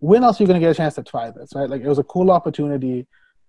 when else are you going to get a chance to try this, right? Like it was a cool opportunity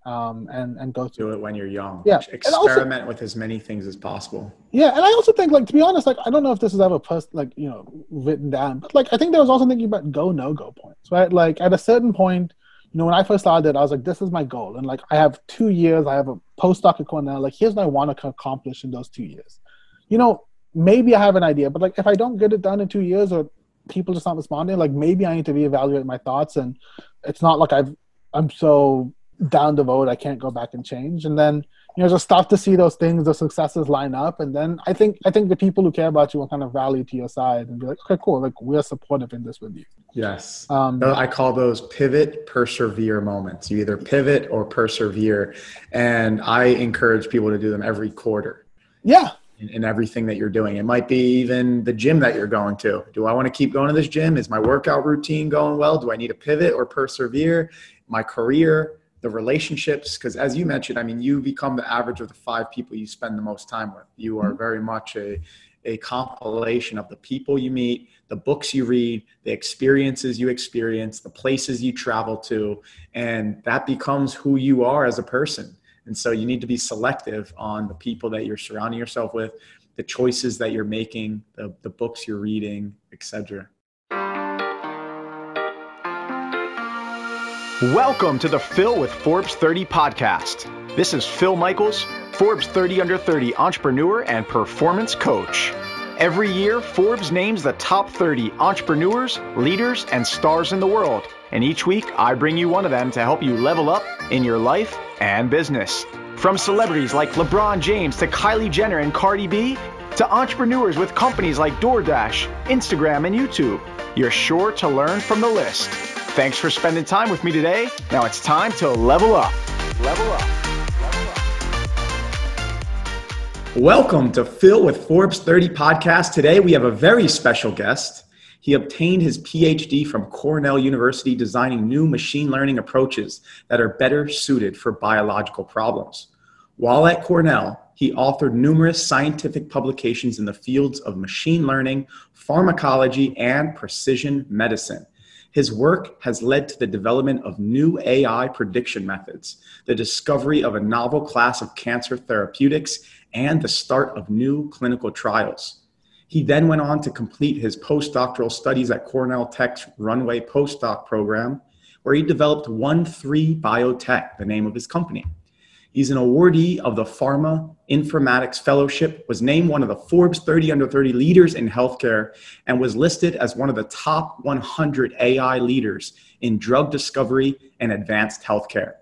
um, and and go through it when you're young. Yeah, experiment also, with as many things as possible. Yeah, and I also think, like to be honest, like I don't know if this is ever post like you know written down, but like I think there was also thinking about go no go points, right? Like at a certain point, you know, when I first started, I was like, this is my goal, and like I have two years, I have a postdoc at Cornell. Like here's what I want to accomplish in those two years. You know, maybe I have an idea, but like if I don't get it done in two years or people just not responding, like maybe I need to reevaluate my thoughts. And it's not like I've I'm so down the vote I can't go back and change. And then you know just start to see those things, the successes line up, and then I think I think the people who care about you will kind of rally to your side and be like, okay, cool, like we're supportive in this with you. Yes, um, I call those pivot, persevere moments. You either pivot or persevere, and I encourage people to do them every quarter. Yeah, in, in, everything that you're doing. It might be even the gym that you're going to. Do I want to keep going to this gym? Is my workout routine going well? Do I need to pivot or persevere? My career, the relationships, because as you mentioned, I mean, you become the average of the five people you spend the most time with. You are mm-hmm. very much a a compilation of the people you meet, the books you read, the experiences you experience, the places you travel to, and that becomes who you are as a person. And so you need to be selective on the people that you're surrounding yourself with, the choices that you're making, the, the books you're reading, etc. Welcome to the Phil with Forbes 30 podcast. This is Phil Michaels, Forbes 30 Under 30 entrepreneur and performance coach. Every year, Forbes names the top 30 entrepreneurs, leaders, and stars in the world. And each week, I bring you one of them to help you level up in your life and business. From celebrities like LeBron James to Kylie Jenner and Cardi B, to entrepreneurs with companies like DoorDash, Instagram, and YouTube, you're sure to learn from the list. Thanks for spending time with me today. Now it's time to level up. Level up. Welcome to Phil with Forbes 30 podcast. Today we have a very special guest. He obtained his PhD from Cornell University designing new machine learning approaches that are better suited for biological problems. While at Cornell, he authored numerous scientific publications in the fields of machine learning, pharmacology, and precision medicine. His work has led to the development of new AI prediction methods, the discovery of a novel class of cancer therapeutics, and the start of new clinical trials. He then went on to complete his postdoctoral studies at Cornell Tech's Runway Postdoc program, where he developed OneThree Biotech, the name of his company. He's an awardee of the Pharma Informatics Fellowship, was named one of the Forbes 30 under 30 leaders in healthcare, and was listed as one of the top 100 AI leaders in drug discovery and advanced healthcare.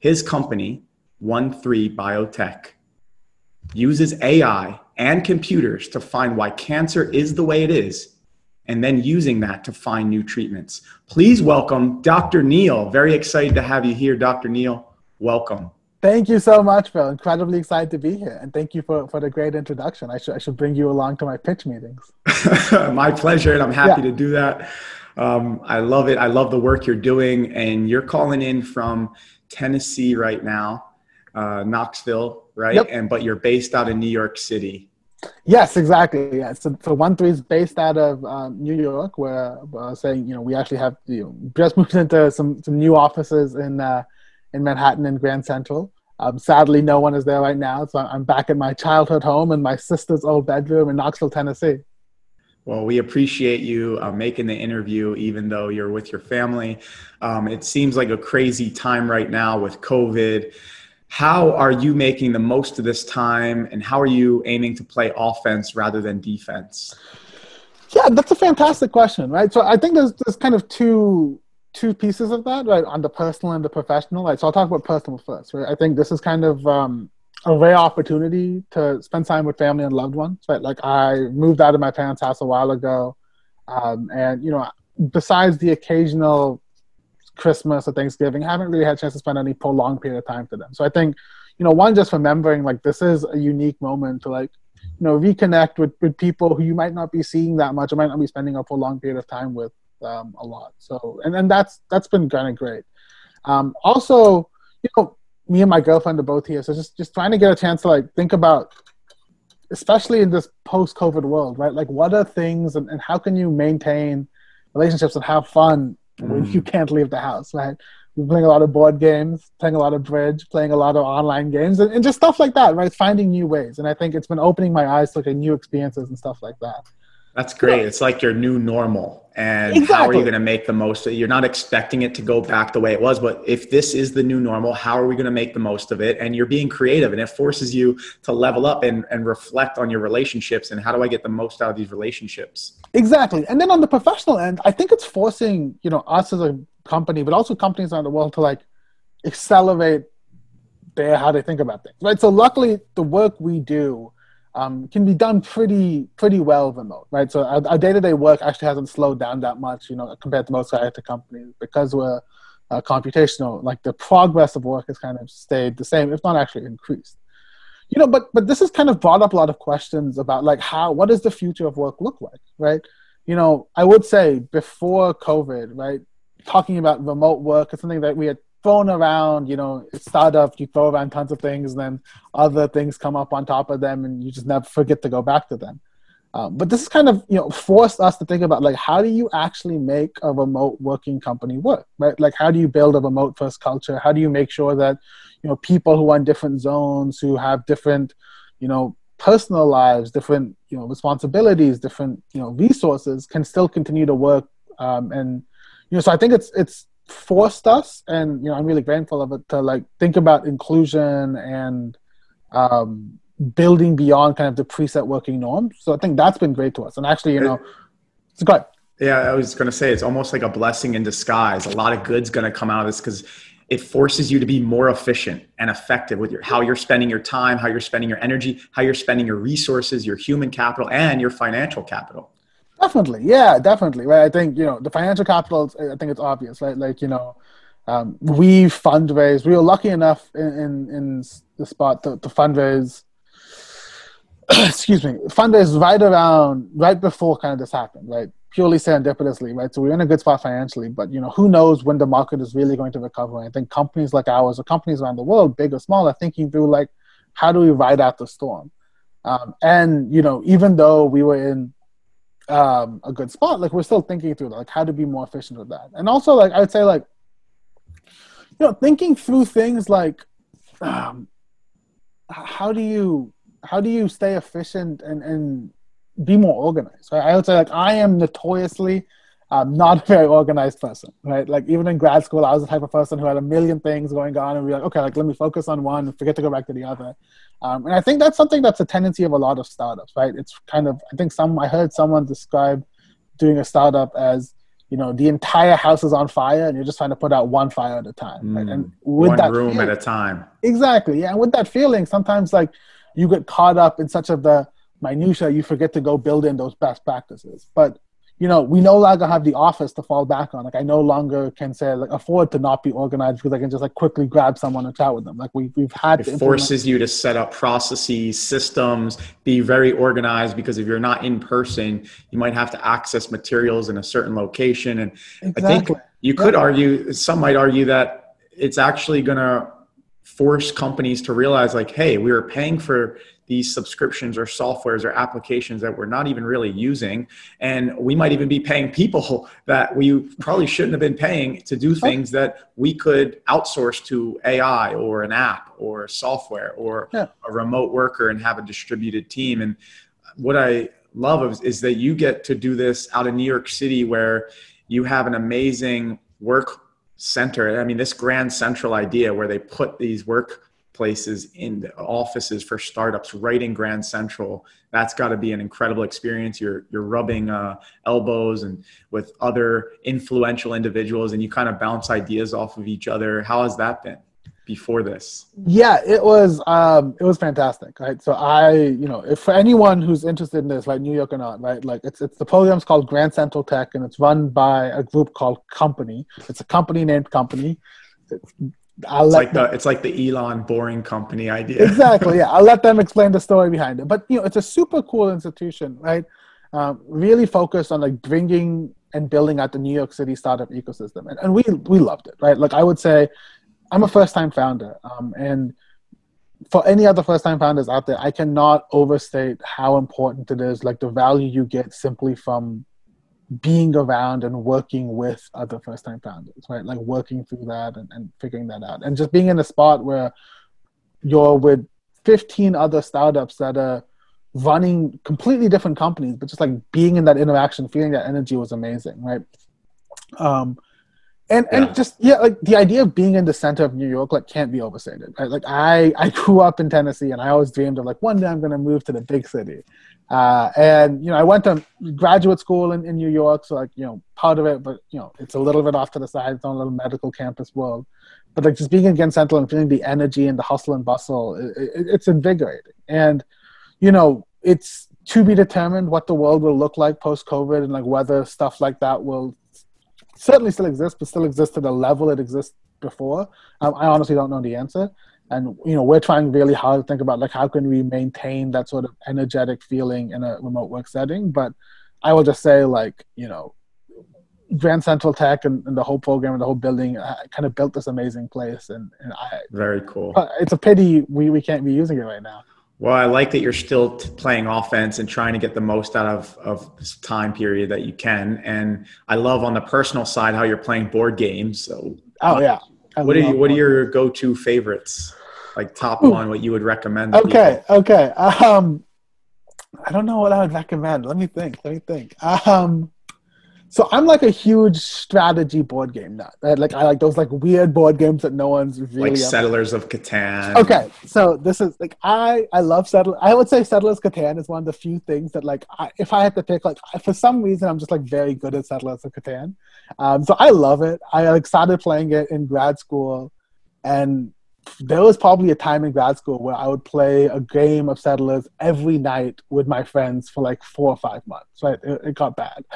His company, OneThree Biotech, uses AI and computers to find why cancer is the way it is, and then using that to find new treatments. Please welcome Dr. Neel. Very excited to have you here, Dr. Neel. Welcome. Thank you so much, Phil. Incredibly excited to be here. And thank you for, for the great introduction. I should, I should bring you along to my pitch meetings. my pleasure. And I'm happy yeah. to do that. Um, I love it. I love the work you're doing. And you're calling in from Tennessee right now, uh, Knoxville, right? Yep. And but you're based out in New York City. Yes, exactly. Yeah. So, so one three is based out of um, New York, where uh, saying you know we actually have you know, just moved into some some new offices in uh, in Manhattan and Grand Central. Um, sadly, no one is there right now, so I'm back at my childhood home in my sister's old bedroom in Knoxville, Tennessee. Well, we appreciate you uh, making the interview, even though you're with your family. Um, it seems like a crazy time right now with COVID how are you making the most of this time and how are you aiming to play offense rather than defense? Yeah that's a fantastic question right? So i think there's there's kind of two two pieces of that right on the personal and the professional right? So i'll talk about personal first right? I think this is kind of um, a rare opportunity to spend time with family and loved ones right? Like i moved out of my parents house a while ago um, and you know besides the occasional Christmas or Thanksgiving, haven't really had a chance to spend any prolonged period of time to them. So I think, you know, one just remembering like this is a unique moment to like, you know, reconnect with, with people who you might not be seeing that much or might not be spending a prolonged period of time with um, a lot. So and and that's that's been kind of great. Um, also, you know, me and my girlfriend are both here, so just just trying to get a chance to like think about, especially in this post-COVID world, right? Like, what are things and, and how can you maintain relationships and have fun when mm. you can't leave the house, right? We're playing a lot of board games, playing a lot of bridge, playing a lot of online games, and, and just stuff like that, right? Finding new ways. And I think it's been opening my eyes to like, new experiences and stuff like that. That's great. It's like your new normal. And Exactly. how are you going to make the most of it? You're not expecting it to go back the way it was, but if this is the new normal, how are we going to make the most of it? And you're being creative and it forces you to level up and, and reflect on your relationships and how do I get the most out of these relationships? Exactly. And then on the professional end, I think it's forcing, you know, us as a company, but also companies around the world to like accelerate their how they think about things. Right. So luckily the work we do um, can be done pretty pretty well remote, right? So our, our day-to-day work actually hasn't slowed down that much, you know, compared to most IT companies because we're uh, computational. Like the progress of work has kind of stayed the same, if not actually increased. You know, but but this has kind of brought up a lot of questions about like how what does the future of work look like, right? You know, I would say before COVID, right, talking about remote work is something that we had thrown around, you know, startup, you throw around tons of things, and then other things come up on top of them, and you just never forget to go back to them. Um, but this is kind of, you know, forced us to think about like how do you actually make a remote working company work, right? Like how do you build a remote first culture? How do you make sure that, you know, people who are in different zones, who have different, you know, personal lives, different, you know, responsibilities, different, you know, resources, can still continue to work. Um, and you know, so I think it's it's forced us, and you know, I'm really grateful of it to like think about inclusion and um, building beyond kind of the preset working norms. So I think that's been great to us. And actually, you know, it's good. Yeah, I was going to say it's almost like a blessing in disguise. A lot of good's going to come out of this because it forces you to be more efficient and effective with your how you're spending your time, how you're spending your energy, how you're spending your resources, your human capital, and your financial capital. Definitely, yeah, definitely, right. I think you know the financial capital. I think it's obvious, right? Like you know, um, we fundraise. We were lucky enough in in, in the spot to, to fundraise. excuse me, fundraise right around right before kind of this happened, right? Purely serendipitously, right? So we're in a good spot financially, but you know, who knows when the market is really going to recover? And I think companies like ours or companies around the world, big or small, are thinking through like, how do we ride out the storm? Um, and you know, even though we were in um, a good spot, like we're still thinking through like how to be more efficient with that. And also, like I would say, like you know, thinking through things like um, how do you how do you stay efficient and, and be more organized right i would say like i am notoriously um, not a very organized person right like even in grad school i was the type of person who had a million things going on and be like okay like let me focus on one and forget to go back to the other um, and i think that's something that's a tendency of a lot of startups right it's kind of i think some i heard someone describe doing a startup as you know the entire house is on fire and you're just trying to put out one fire at a time right? and with One that room feeling- at a time. Exactly. Yeah. And with that feeling, sometimes like you get caught up in such of the minutia, you forget to go build in those best practices. But you know, we no longer have the office to fall back on. Like I no longer can say like afford to not be organized because I can just like quickly grab someone and chat with them. Like we we've had It forces you to set up processes, systems, be very organized because if you're not in person, you might have to access materials in a certain location. And I think you could argue, some might argue that it's actually going to force companies to realize like, hey, we were paying for these subscriptions or softwares or applications that we're not even really using. And we might even be paying people that we probably shouldn't have been paying to do oh. things that we could outsource to AI or an app or software or Yeah. a remote worker and have a distributed team. And what I love is, is that you get to do this out in New York City where you have an amazing work center. I mean, this grand central idea where they put these workplaces in the offices for startups right in Grand Central. That's got to be an incredible experience. You're you're rubbing uh, elbows and with other influential individuals, and you kind of bounce ideas off of each other. How has that been before this? Yeah, it was um it was fantastic, right? So I, you know, if for anyone who's interested in this, like New York or not, right? Like it's it's the program's called Grand Central Tech and it's run by a group called Company. It's a company named Company. I'll It's let like the it's like the Elon boring company idea. exactly yeah. I'll let them explain the story behind it. But you know it's a super cool institution right? Um, really focused on like bringing and building out the new york city startup ecosystem. And, and we we loved it right? Like i would say i'm a first time founder um, and for any other first time founders out there i cannot overstate how important it is like the value you get simply from being around and working with other first time founders, right? Like working through that and, and figuring that out. And just being in a spot where you're with 15 other startups that are running completely different companies, but just like being in that interaction, feeling that energy was amazing, right? Um, and Yeah. and just yeah, like the idea of being in the center of New York like can't be overstated. Right? Like I I grew up in Tennessee, and I always dreamed of like one day I'm gonna move to the big city. Uh, and you know, I went to graduate school in, in New York, so like you know, part of it, but you know, it's a little bit off to the side, its own little medical campus world. But like just being in Central and feeling the energy and the hustle and bustle, it, it, it's invigorating. And you know, it's to be determined what the world will look like post COVID and like whether stuff like that will certainly still exist, but still exist to the level it exists before. Um, I honestly don't know the answer. And you know, we're trying really hard to think about like how can we maintain that sort of energetic feeling in a remote work setting. But I will just say, like you know, Grand Central Tech and, and the whole program and the whole building uh, kind of built this amazing place, and, and I, Very cool. it's a pity we, we can't be using it right now. Well, I like that you're still t- playing offense and trying to get the most out of, of this time period that you can. And I love on the personal side how you're playing board games. So Oh yeah. I what are you what are your go-to favorites? Like top Ooh. one, what you would recommend? Okay, people? okay. Um, I don't know what I would recommend. Let me think. Let me think. Um, so I'm like a huge strategy board game nut. Right? Like I like those like weird board games that no one's really. Like Settlers of Catan. Okay, so this is like I I love Settlers. I would say Settlers of Catan is one of the few things that like I, if I had to pick like I- for some reason I'm just like very good at Settlers of Catan. Um, so I love it. I like started playing it in grad school, and there was probably a time in grad school where I would play a game of Settlers every night with my friends for like four or five months. Right, it, it got bad.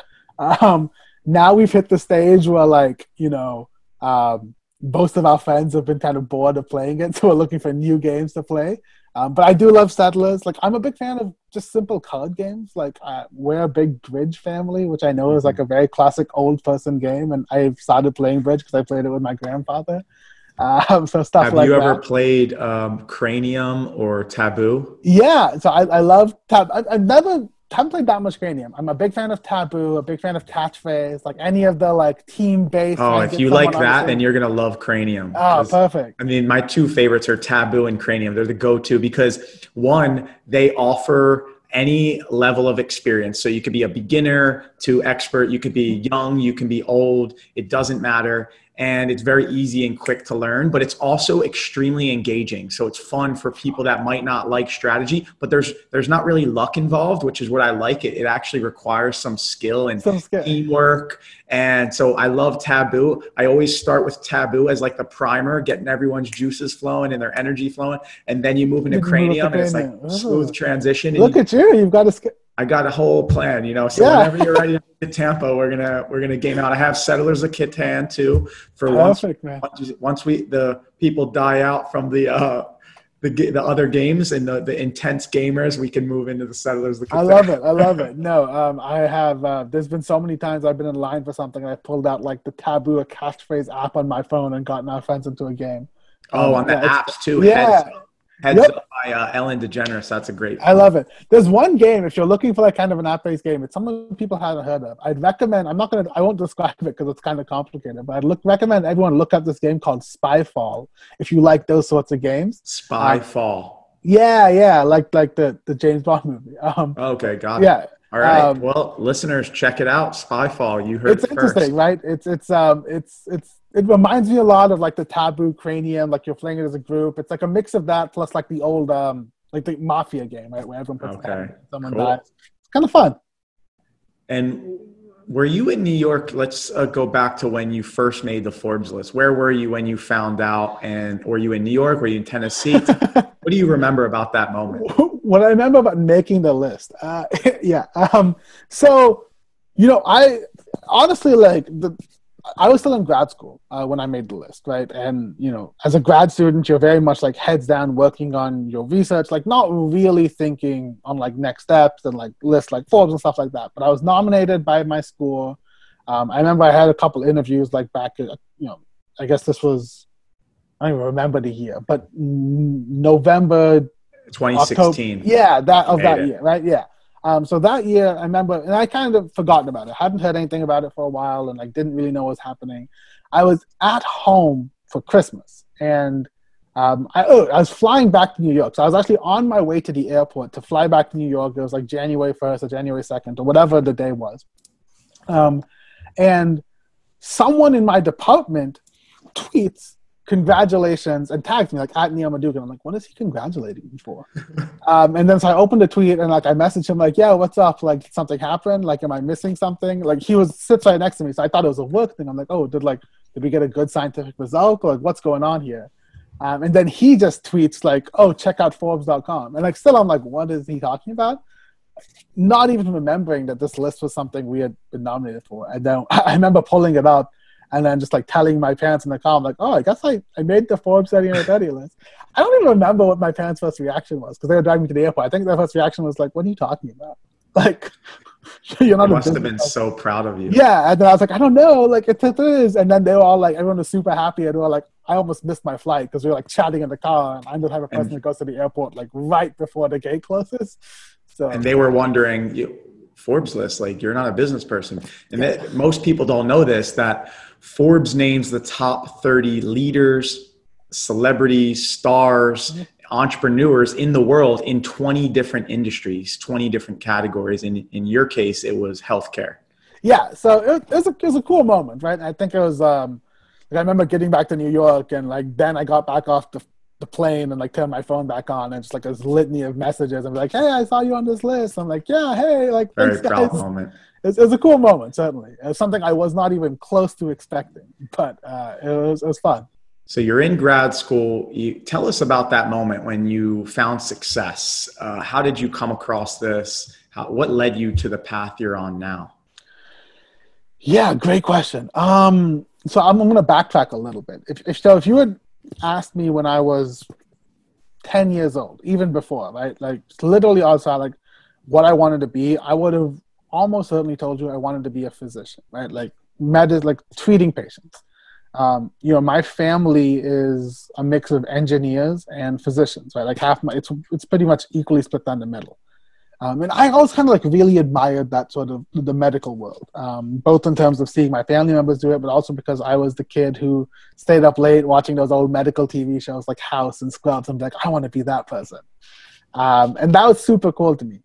Um, now we've hit the stage where like you know. Um, most of our friends have been kind of bored of playing it, so we're looking for new games to play. Um, but I do love Settlers. Like I'm a big fan of just simple card games. Like uh, we're a big Bridge family, which I know is like a very classic old person game, and I've started playing Bridge because I played it with my grandfather. Um, so stuff Have like you ever played um, Cranium or Taboo? Yeah, so I, I love Tab. I, I've never haven't played that much Cranium. I'm a big fan of Taboo, a big fan of Catchphrase, like any of the like team based. Oh, if you like that, then you're gonna love Cranium. oh perfect. I mean, my two favorites are Taboo and Cranium. They're the go-to because one, they offer any level of experience. So you could be a beginner to expert, you could be young, you can be old, it doesn't matter. And it's very easy and quick to learn, but it's also extremely engaging. So it's fun for people that might not like strategy, but there's there's not really luck involved, which is what I like it. It actually requires some skill and Sounds good. teamwork. And so I love Taboo. I always start with Taboo as like the primer, getting everyone's juices flowing and their energy flowing. And then you move into You move to Cranium and it's like Cranium. smooth transition. Look you- at you! You've got a sk- I got a whole plan, you know. So Yeah. whenever you're ready to Tampa, we're gonna we're gonna game out. I have Settlers of Catan too for once perfect, man. once once we the people die out from the uh the the other games and the, the intense gamers, we can move into the Settlers of Catan. I love it. I love it. No, um, I have. Uh, there's been so many times I've been in line for something. and I pulled out like the taboo or catchphrase app on my phone and gotten our friends into a game. Oh, Um, on the yeah, apps too. yeah. Heads Up, Heads Yep. Up by uh, Ellen DeGeneres. That's a great. I love it. There's one game if you're looking for that kind of an app-based game. It's something people haven't heard of. I'd recommend. I'm not gonna. I won't describe it because it's kind of complicated. But I'd look recommend everyone look up this game called Spyfall if you like those sorts of games. Spyfall. Yeah, yeah, like like the the James Bond movie. Um, Okay, got it. yeah, All right. um, well, listeners, check it out. Spyfall. You heard it's it first. interesting, right? It's it's um it's it's it reminds me a lot of like the Taboo Cranium, like you're playing it as a group. It's like a mix of that plus like the old um like the Mafia game, right, where everyone puts Okay, someone cool. dies. It's kind of fun. And were you in New York? Let's uh, go back to when you first made the Forbes list. Where were you when you found out? And were you in New York? Were you in Tennessee? what do you remember about that moment? what I remember about making the list, uh, yeah. Um, so, you know, I honestly like the. I was still in grad school uh, when I made the list, right? And you know, as a grad student, you're very much like heads down, working on your research, like not really thinking on like next steps and like lists like Forbes and stuff like that. But I was nominated by my school. Um, I remember I had a couple interviews like back, uh, you know, I guess this was. I don't even remember the year, but November 2016. October- yeah, that of that it. year, right? Yeah. Um, so that year, I remember, and I kind of forgotten about it. I hadn't heard anything about it for a while, and like didn't really know what was happening. I was at home for Christmas, and um, I, oh, I was flying back to New York. So I was actually on my way to the airport to fly back to New York. It was like January 1st or January 2nd or whatever the day was. Um, and someone in my department tweets congratulations and tagged me like at Neel Madhukar. I'm like, what is he congratulating me for? um, and then so I opened the tweet and like I messaged him like, yeah, what's up? Like something happened? Like, am I missing something? Like he was sits right next to me, so I thought it was a work thing. I'm like, oh, did like did we get a good scientific result or like what's going on here? Um, and then he just tweets like, oh, check out Forbes.com, and like still I'm like, what is he talking about? Not even remembering that this list was something we had been nominated for. And then I remember pulling it up and then just like telling my parents in the car, I'm like, oh, I guess I, I made the Forbes 30 under 30 list. I don't even remember what my parents' first reaction was because they were driving me to the airport. I think their first reaction was like, what are you talking about? Like, you're not. They must have been so proud of you. Yeah, and then I was like, I don't know, like it, is. And then they were all like, everyone was super happy, and they were like, I almost missed my flight because we were like chatting in the car, and I'm the type of person and, that goes to the airport like right before the gate closes. So and they were wondering, you, Forbes list, like you're not a business person, and yeah. that, most people don't know this that Forbes names the top 30 leaders, celebrities, stars, mm-hmm. entrepreneurs in the world in 20 different industries, 20 different categories. In, in your case, it was healthcare. Yeah. So it, it, was, a, it was a cool moment, right? I think it was, um, like I remember getting back to New York and like then I got back off the, the plane and like turn my phone back on and just like this litany of messages and be like, hey, I saw you on this list. I'm like, yeah, hey, like very thanks, proud guys. moment it's, it's a cool moment, certainly. It's something I was not even close to expecting, but uh, it, was, it was fun. So you're in grad school. You, tell us about that moment when you found success. Uh, how did you come across this? How, what led you to the path you're on now? Yeah, great question. Um, so I'm, I'm going to backtrack a little bit. If, if so, if you had asked me when I was 10 years old, even before, right, like literally outside, like what I wanted to be, I would have almost certainly told you I wanted to be a physician, right? Like med like treating patients. Um, you know, my family is a mix of engineers and physicians, right? Like half my, it's it's pretty much equally split down the middle. Um, and I always kind of like really admired that sort of the medical world, um, both in terms of seeing my family members do it, but also because I was the kid who stayed up late watching those old medical TV shows like House and Scrubs. I'm like, I want to be that person, um, and that was super cool to me.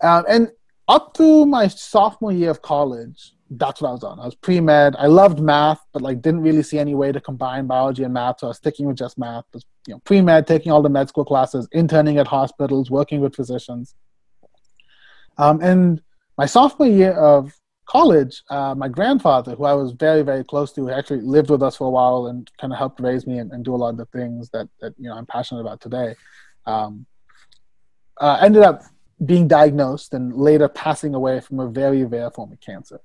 Um, and up through my sophomore year of college, that's what I was on. I was pre med. I loved math, but like didn't really see any way to combine biology and math, so I was sticking with just math. Was, you know, pre med, taking all the med school classes, interning at hospitals, working with physicians. Um, and my sophomore year of college, uh, my grandfather, who I was very, very close to, actually lived with us for a while and kind of helped raise me and, and do a lot of the things that, that you know I'm passionate about today. Um, uh, ended up being diagnosed and later passing away from a very rare form of cancer.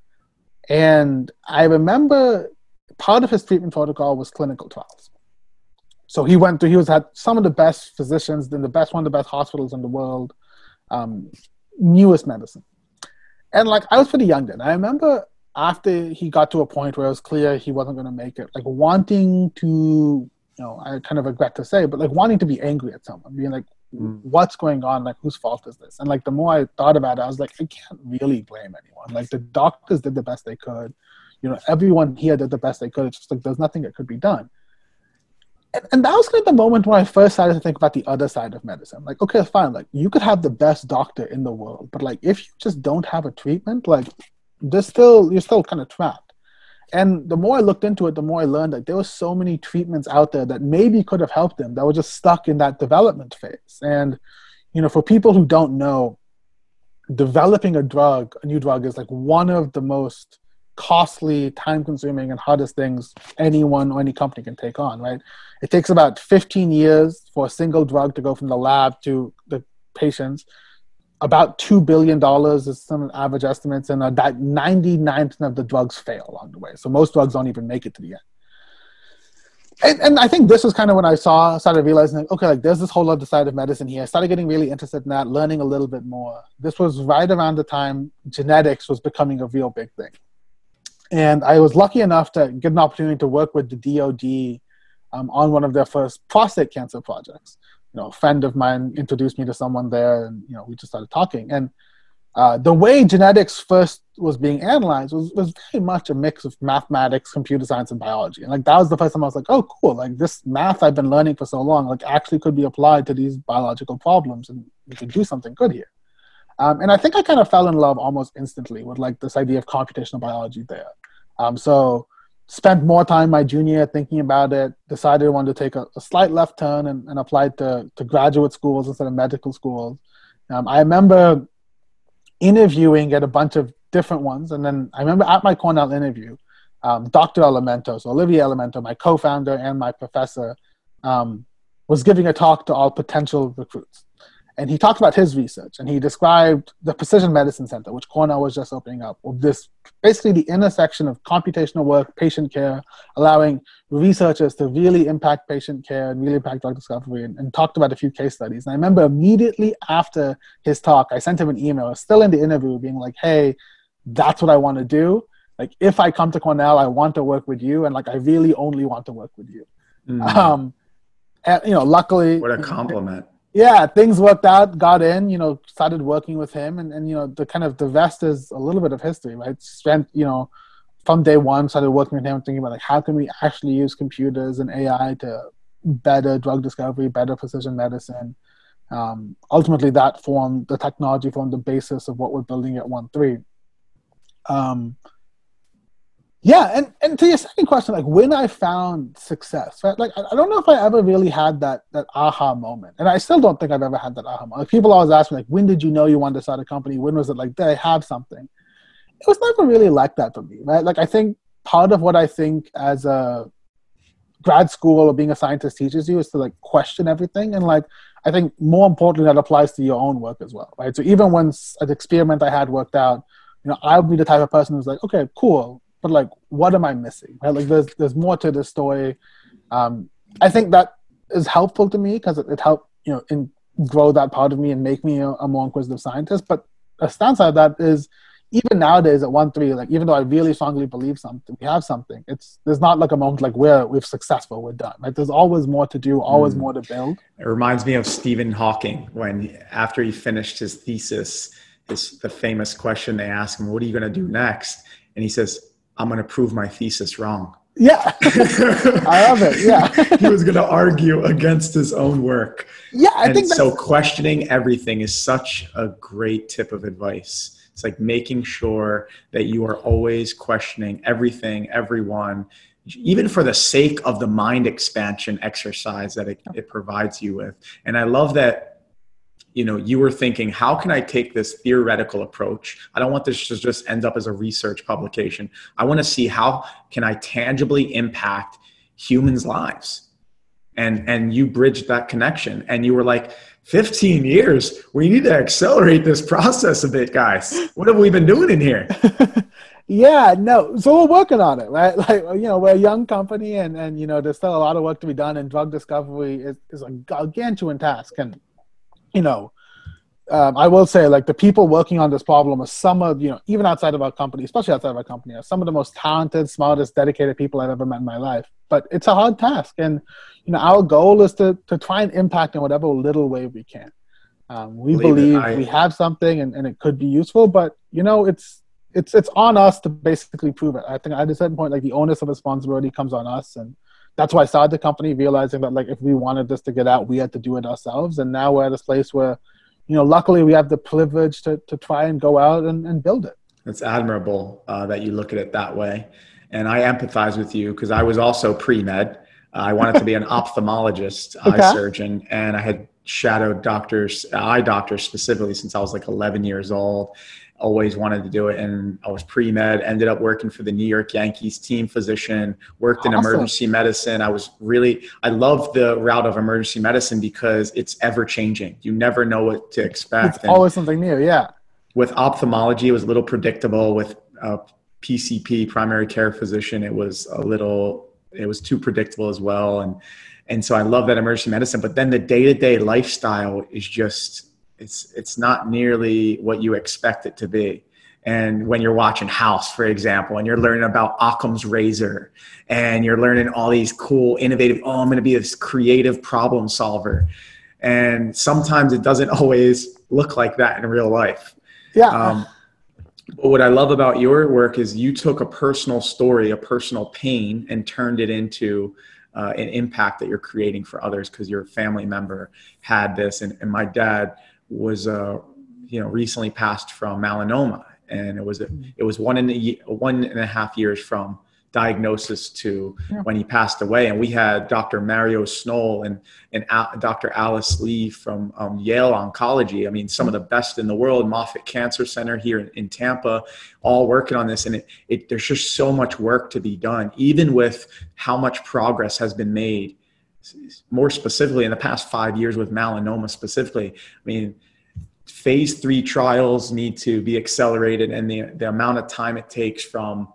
And I remember part of his treatment protocol was clinical trials. So he went through, he was at some of the best physicians in the best, one of the best hospitals in the world, um, newest medicine. And like, I was pretty young then. I remember after he got to a point where it was clear he wasn't going to make it, like wanting to, you know, I kind of regret to say, but like wanting to be angry at someone, being like, mm. what's going on? Like, whose fault is this? And like, the more I thought about it, I was like, I can't really blame anyone. Like, the doctors did the best they could. You know, everyone here did the best they could. It's just like there's nothing that could be done. And, and that was kind of the moment when I first started to think about the other side of medicine. Like, okay, fine. Like, you could have the best doctor in the world, but like, if you just don't have a treatment, like, there's still you're still kind of trapped and the more I looked into it, the more I learned that there were so many treatments out there that maybe could have helped them that were just stuck in that development phase. And, you know, for people who don't know, developing a drug, a new drug, is like one of the most costly, time consuming, and hardest things anyone or any company can take on, right? It takes about 15 years for a single drug to go from the lab to the patients about two billion dollars is some average estimates, and uh, that 99% of the drugs fail along the way. So most drugs don't even make it to the end. And, and I think this was kind of when I saw started realizing, okay, like there's this whole other side of medicine here. I started getting really interested in that, learning a little bit more. This was right around the time genetics was becoming a real big thing, and I was lucky enough to get an opportunity to work with the DoD um, on one of their first prostate cancer projects you know, a friend of mine introduced me to someone there, and you know, we just started talking. And uh, the way genetics first was being analyzed was, was very much a mix of mathematics, computer science, and biology. And like that was the first time I was like, oh, cool! Like this math I've been learning for so long, like actually could be applied to these biological problems, and we could do something good here. Um, and I think I kind of fell in love almost instantly with like this idea of computational biology there. Um, so spent more time my junior year thinking about it. Decided I wanted to take a, a slight left turn and, and applied to to graduate schools instead of medical schools. Um, I remember interviewing at a bunch of different ones. And then I remember at my Cornell interview, um, Dr. Elemento, so Olivier Elemento, my co-founder and my professor, um, was giving a talk to all potential recruits and he talked about his research and he described the precision medicine center which cornell was just opening up of this basically the intersection of computational work patient care allowing researchers to really impact patient care and really impact drug discovery and, and talked about a few case studies. And i remember immediately after his talk i sent him an email still in the interview being like hey that's what i want to do. Like if i come to cornell i want to work with you and like i really only want to work with you. Mm. um and you know luckily what a compliment yeah, things worked out, got in, you know, started working with him and, and you know, the kind of the rest is a little bit of history, right? Spent, you know, from day one started working with him thinking about like how can we actually use computers and AI to better drug discovery, better precision medicine. Um, ultimately that formed the technology formed the basis of what we're building at one three. Um, yeah and and to your second question like when i found success right? Like i don't know if i ever really had that that aha moment and i still don't think i've ever had that aha moment. Like people always ask me like when did you know you wanted to start a company? When was it? Like did i have something? It was never really like that for me right? Like i think part of what i think as a grad school or being a scientist teaches you is to like question everything and like i think more importantly that applies to your own work as well right? So even once an experiment i had worked out you know i would be the type of person who's like okay cool but like what am i missing right? Like there's there's more to the story. Um, i think that is helpful to me because it, it helped you know in grow that part of me and make me a, a more inquisitive scientist. But a stance of that is even nowadays at one three like even though i really strongly believe something we have something it's there's not like a moment like we're we've successful we're done right? There's always more to do always mm. more to build. It reminds me of stephen hawking when after he finished his thesis his the famous question they asked him what are you going to do next? And he says I'm going to prove my thesis wrong. Yeah, I love it. Yeah, he was going to argue against his own work. Yeah, I and think so. Questioning everything is such a great tip of advice. It's like making sure that you are always questioning everything, everyone, even for the sake of the mind expansion exercise that it, it provides you with. And I love that you know you were thinking how can i take this theoretical approach? I don't want this to just end up as a research publication. I want to see how can i tangibly impact humans lives. And and you bridged that connection and you were like 15 years we need to accelerate this process a bit guys. What have we been doing in here? Yeah no so we're working on it right? Like you know we're a young company and and you know there's still a lot of work to be done and drug discovery is, is a gargantuan task and you know, um, I will say like the people working on this problem are some of you know even outside of our company, especially outside of our company, are some of the most talented, smartest, dedicated people I've ever met in my life. But it's a hard task, and you know our goal is to to try and impact in whatever little way we can. Um, we believe, believe I, we have something and, and it could be useful, but you know it's it's it's on us to basically prove it. I think at a certain point, like the onus of responsibility comes on us, and that's why I started the company, realizing that like if we wanted this to get out, we had to do it ourselves. And now we're at this place where, you know, luckily we have the privilege to to try and go out and, and build it. It's admirable uh, that you look at it that way, and I empathize with you because I was also pre med. Uh, I wanted to be an ophthalmologist, okay. eye surgeon, and I had shadowed doctors, eye doctors specifically since I was like 11 years old always wanted to do it and I was pre-med, ended up working for the New York Yankees team physician, worked awesome. in emergency medicine. I was really I love the route of emergency medicine because it's ever changing. You never know what to expect. It's always something new, yeah. With ophthalmology, it was a little predictable. With a PCP, primary care physician, it was a little it was too predictable as well. And and so I love that emergency medicine. But then the day-to-day lifestyle is just it's it's not nearly what you expect it to be and when you're watching house for example and you're learning about occam's razor and you're learning all these cool innovative oh i'm going to be this creative problem solver and sometimes it doesn't always look like that in real life Yeah. Um, but what I love about your work is you took a personal story, a personal pain, and turned it into uh, an impact that you're creating for others because your family member had this. And, and my dad was, uh, you know, recently passed from melanoma, and it was a, mm-hmm. it was one and a, one and a half years from diagnosis to yeah. when he passed away. And we had Dr. Mario Sznol and, and Dr. Alice Lee from um, Yale Oncology. I mean, some of the best in the world, Moffitt Cancer Center here in, in Tampa, all working on this. And it, it, there's just so much work to be done, even with how much progress has been made. More specifically, in the past five years with melanoma specifically, I mean, phase three trials need to be accelerated and the, the amount of time it takes from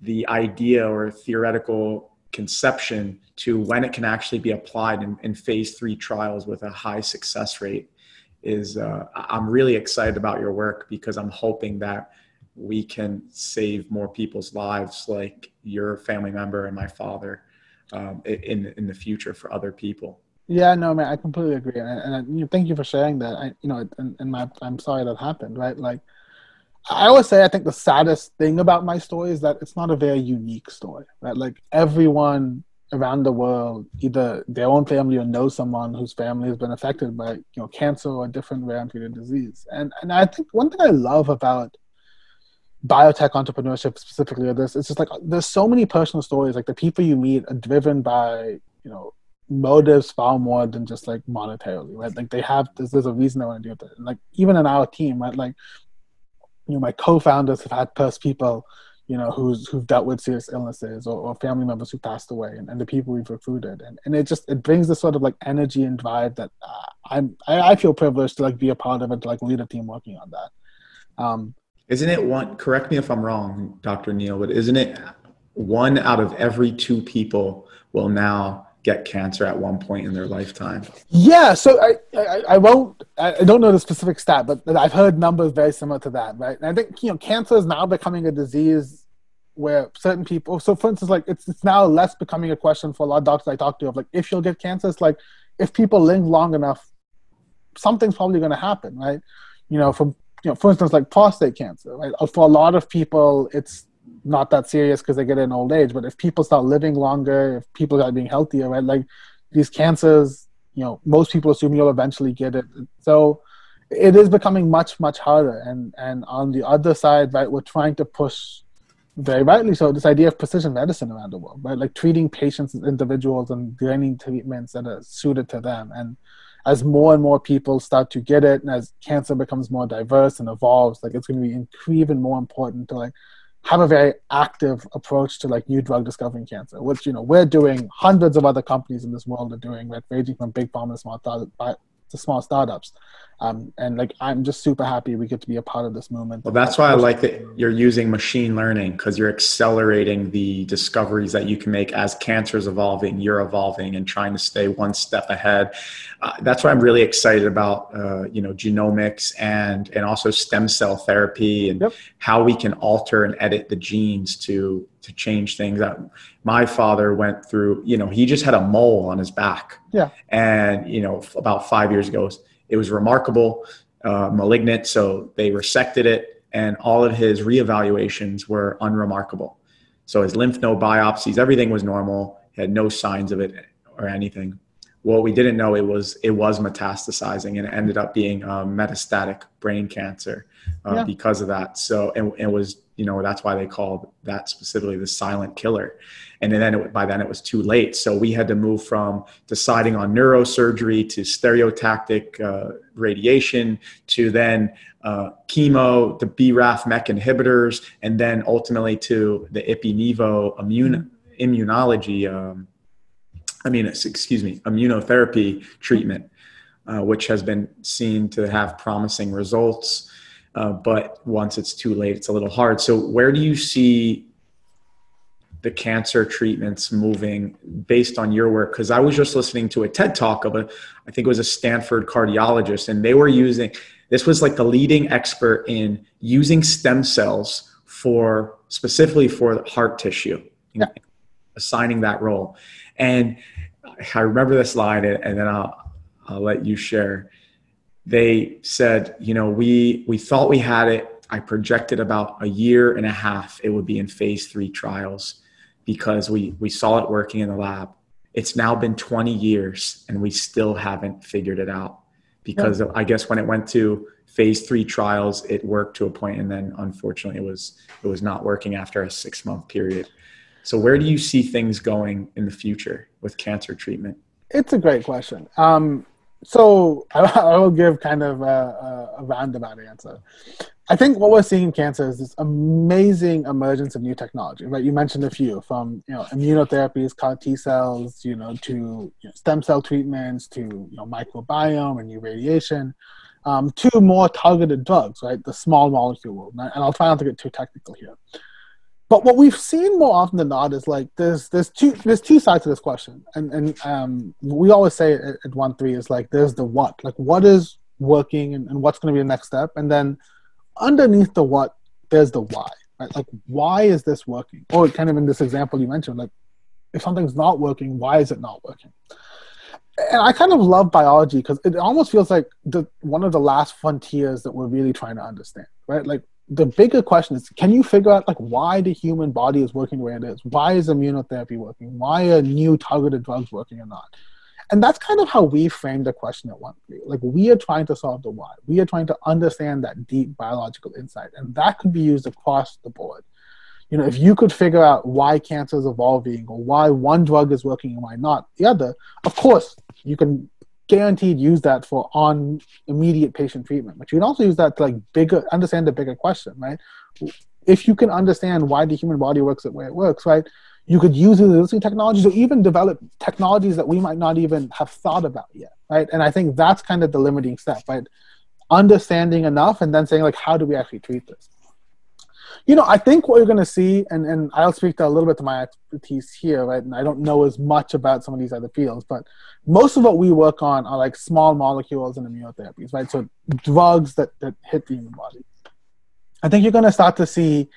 the idea or theoretical conception to when it can actually be applied in, in phase three trials with a high success rate is uh, i'm really excited about your work because i'm hoping that we can save more people's lives like your family member and my father um, in in the future for other people yeah no man i completely agree and, and you know, thank you for sharing that i you know and, and my i'm sorry that happened right like I always say I think the saddest thing about my story is that it's not a very unique story. Right? Like everyone around the world, either their own family or know someone whose family has been affected by you know cancer or different rare untreated disease. And and I think one thing I love about biotech entrepreneurship specifically or this, it's just like there's so many personal stories. Like the people you meet are driven by you know motives far more than just like monetarily, right? Like they have there's, there's a reason they want to do it. And like even in our team, right? Like you know, my co-founders have had first people, you know, who's who've dealt with serious illnesses or, or family members who passed away, and, and the people we've recruited, and, and it just it brings this sort of like energy and drive that uh, I'm I, I, feel privileged to like be a part of it, to like lead a team working on that. Um, isn't it one? Correct me if I'm wrong, Dr. Neel, but isn't it one out of every two people will now get cancer at one point in their lifetime. Yeah, so I, I, I won't I don't know the specific stat, but, I've heard numbers very similar to that, right? And I think you know cancer is now becoming a disease where certain people. So for instance, like it's it's now less becoming a question for a lot of doctors I talk to of like if you'll get cancer, it's like if people live long enough, something's probably going to happen, right? You know, from you know, for instance, like prostate cancer, right? Uh, for a lot of people, it's not that serious because they get it in old age. But if people start living longer, if people start being healthier, right? Like these cancers, you know, most people assume you'll eventually get it. So it is becoming much, much harder. And and on the other side, right, we're trying to push very rightly so this idea of precision medicine around the world, right? Like treating patients as individuals and designing treatments that are suited to them. And as more and more people start to get it and as cancer becomes more diverse and evolves, like it's going to be even more important to like have a very active approach to like new drug discovery in cancer, which you know we're doing. Hundreds of other companies in this world are doing, right, ranging from big pharma to small to small startups. Um, and like I'm just super happy we get to be a part of this movement. Well, that's why I like that you're using machine learning because you're accelerating the discoveries that you can make as cancer is evolving. You're evolving and trying to stay one step ahead. Uh, that's why I'm really excited about uh, you know genomics and and also stem cell therapy and yep. how we can alter and edit the genes to to change things. That my father went through. You know, he just had a mole on his back. Yeah. And you know, about five years ago it was remarkable, uh, malignant, so they resected it, and all of his reevaluations were unremarkable. So his lymph node biopsies, everything was normal. He had no signs of it or anything. What we didn't know it was it was metastasizing and it ended up being um, metastatic brain cancer uh, yeah. because of that. So and it was you know that's why they called that specifically the silent killer. And then it, by then it was too late. So we had to move from deciding on neurosurgery to stereotactic uh, radiation to then uh, chemo the braf MEK inhibitors and then ultimately to the ipi-nivo immune immunology um, i mean excuse me immunotherapy treatment uh, which has been seen to have promising results uh, but once it's too late, it's a little hard. So, where do you see the cancer treatments moving based on your work? Because I was just listening to a TED talk of a, I think it was a Stanford cardiologist, and they were using this was like the leading expert in using stem cells for specifically for heart tissue, yeah. assigning that role. And I remember this line, and then I'll I'll let you share they said, you know, we we thought we had it. I projected about a year and a half it would be in phase three trials because we we saw it working in the lab. It's now been 20 years and we still haven't figured it out because yeah. I guess when it went to phase three trials, it worked to a point, and then unfortunately, it was it was not working after a six month period. So, where do you see things going in the future with cancer treatment? It's a great question. Um, so, I, I, will give kind of a, a, roundabout answer. I think what we're seeing in cancer is this amazing emergence of new technology. Right? You mentioned a few, from you know immunotherapies, CAR T cells, you know, to you know, stem cell treatments, to you know microbiome and new radiation um, to more targeted drugs, right? The small molecule world. And I'll try not to get too technical here. But what we've seen more often than not is like there's there's two there's two sides to this question, and and um, we always say at, at OneThree is like there's the what, like what is working and, and what's going to be the next step, and then underneath the what there's the why, right? Like why is this working? Or kind of in this example you mentioned, like if something's not working, why is it not working? and I kind of love biology because it almost feels like the one of the last frontiers that we're really trying to understand, right? Like the bigger question is, can you figure out like why the human body is working the way it is? Why is immunotherapy working? Why are new targeted drugs working or not? And that's kind of how we frame the question at one Like we are trying to solve the why. We are trying to understand that deep biological insight, and that could be used across the board you know, if you could figure out why cancer is evolving or why one drug is working and why not the other, of course, you can guaranteed use that for on immediate patient treatment. But you can also use that to like bigger understand the bigger question, right? If you can understand why the human body works the way it works, right? You could use existing technologies or even develop technologies that we might not even have thought about yet, right? And I think that's kind of the limiting step, right? Understanding enough and then saying like, how do we actually treat this? You know, I think what you're going to see, and, and I'll speak to a little bit to my expertise here, right? And I don't know as much about some of these other fields, but most of what we work on are like small molecules and immunotherapies, right? So drugs that, that hit the human body. I think you're going to start to see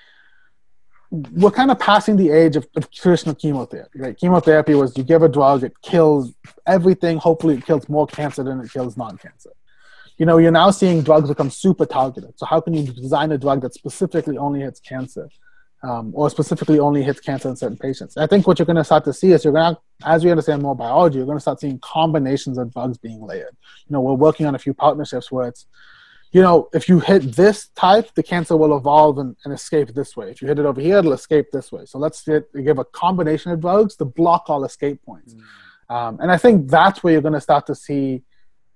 we're kind of passing the age of, of, traditional chemotherapy, right? Chemotherapy was you give a drug, it kills everything. Hopefully, it kills more cancer than it kills non-cancer you know, you're now seeing drugs become super targeted. So how can you design a drug that specifically only hits cancer? Um, or specifically only hits cancer in certain patients. I think what you're going to start to see is you're going to, as we understand more biology, you're going to start seeing combinations of drugs being layered. You know, we're working on a few partnerships where it's, you know, if you hit this type, the cancer will evolve and, and escape this way. If you hit it over here, it'll escape this way. So let's get, give a combination of drugs to block all escape points. Mm. Um, and I think that's where you're going to start to see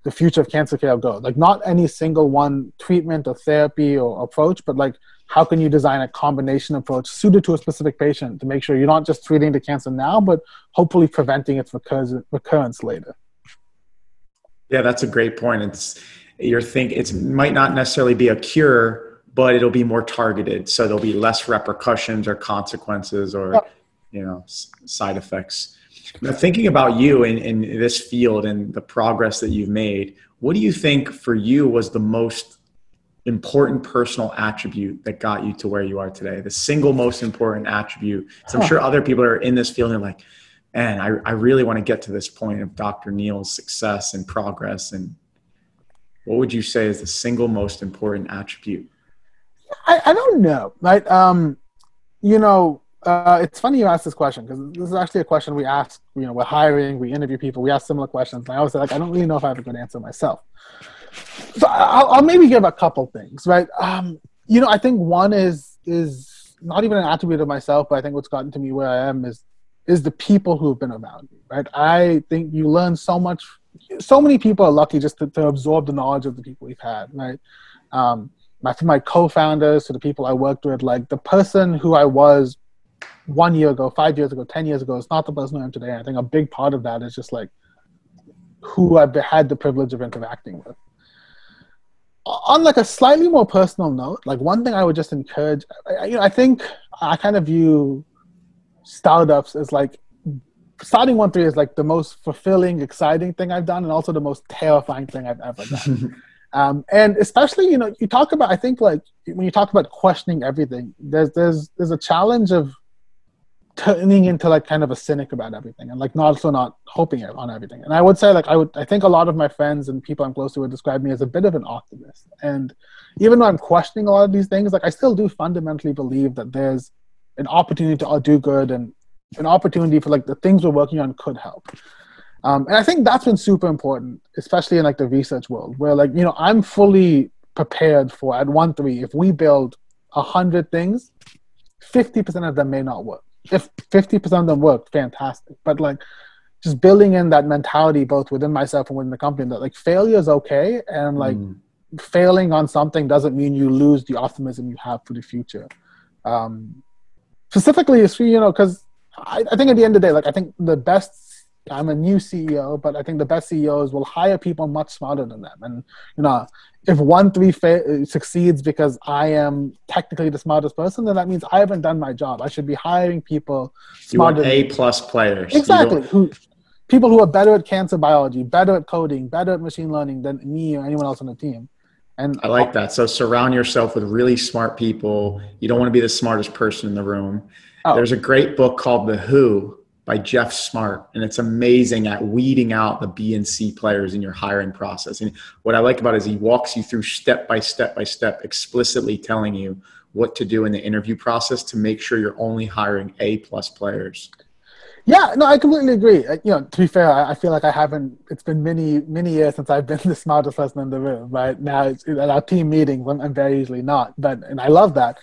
the future of cancer care go. Like not any single one treatment or therapy or approach, but like how can you design a combination approach suited to a specific patient to make sure you're not just treating the cancer now, but hopefully preventing its recurrence later. Yeah, that's a great point. It's you're think it might not necessarily be a cure, but it'll be more targeted, so there'll be less repercussions or consequences or yep. you know side effects. Now, thinking about you in, in this field and the progress that you've made, what do you think for you was the most important personal attribute that got you to where you are today? The single most important attribute. So I'm sure other people are in this field and like, man, I, I really want to get to this point of Dr. Neel's success and progress. And what would you say is the single most important attribute? I, I don't know. Right. Um, you know, uh, it's funny you ask this question because this is actually a question we ask. You know, we're hiring, we interview people, we ask similar questions, and I always say like, I don't really know if I have a good answer myself. So I'll, I'll maybe give a couple things, right? Um, you know, I think one is is not even an attribute of myself, but I think what's gotten to me where I am is is the people who've been around me, right? I think you learn so much. So many people are lucky just to, to absorb the knowledge of the people we've had, right? Um, my, my co-founders, to the people I worked with, like the person who I was one year ago, five years ago, ten years ago. It's not the person I am today. I think a big part of that is just like who I've had the privilege of interacting with. On like a slightly more personal note, like one thing I would just encourage, I, you know, I think I kind of view startups as like starting OneThree is like the most fulfilling, exciting thing I've done, and also the most terrifying thing I've ever done. um, and especially, you know, you talk about I think like when you talk about questioning everything, there's there's there's a challenge of turning into like kind of a cynic about everything and like not also not hoping on everything. And I would say like I would I think a lot of my friends and people I'm close to would describe me as a bit of an optimist. And even though I'm questioning a lot of these things, like I still do fundamentally believe that there's an opportunity to do good and an opportunity for like the things we're working on could help. Um, and I think that's been super important, especially in like the research world, where like you know I'm fully prepared for at OneThree if we build a hundred things, fifty percent of them may not work. If fifty percent of them worked, fantastic. But like just building in that mentality both within myself and within the company that like failure is okay and like mm. failing on something doesn't mean you lose the optimism you have for the future. Um, specifically, you know because I, I think at the end of the day, like I think the best I'm a new CEO, but I think the best CEOs will hire people much smarter than them. And you know, if OneThree fa- succeeds because I am technically the smartest person, then that means I haven't done my job. I should be hiring people smarter. You want A plus players. Exactly. Who people who are better at cancer biology, better at coding, better at machine learning than me or anyone else on the team. And I like that. So surround yourself with really smart people. You don't want to be the smartest person in the room. Oh. There's a great book called The Who by Geoff Smart, and it's amazing at weeding out the B and C players in your hiring process. And what I like about it is he walks you through step by step by step, explicitly telling you what to do in the interview process to make sure you're only hiring A plus players. Yeah, no, I completely agree. You know, to be fair, I feel like I haven't. It's been many, many years since I've been the smartest person in the room. Right now, it's, at our team meetings, I'm, I'm very easily not, but and I love that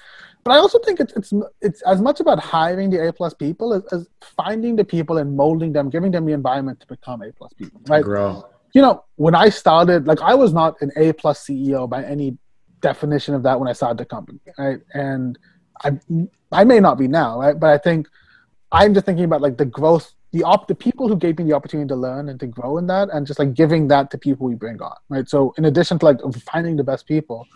but I also think it's it's it's as much about hiring the A plus people as, as finding the people and molding them, giving them the environment to become A plus people. Right. Grow. You know, when I started, like I was not an A plus CEO by any definition of that when I started the company, right? And I I may not be now, right? But I think I'm just thinking about like the growth, the op, the people who gave me the opportunity to learn and to grow in that, and just like giving that to people we bring on, right? So in addition to like finding the best people,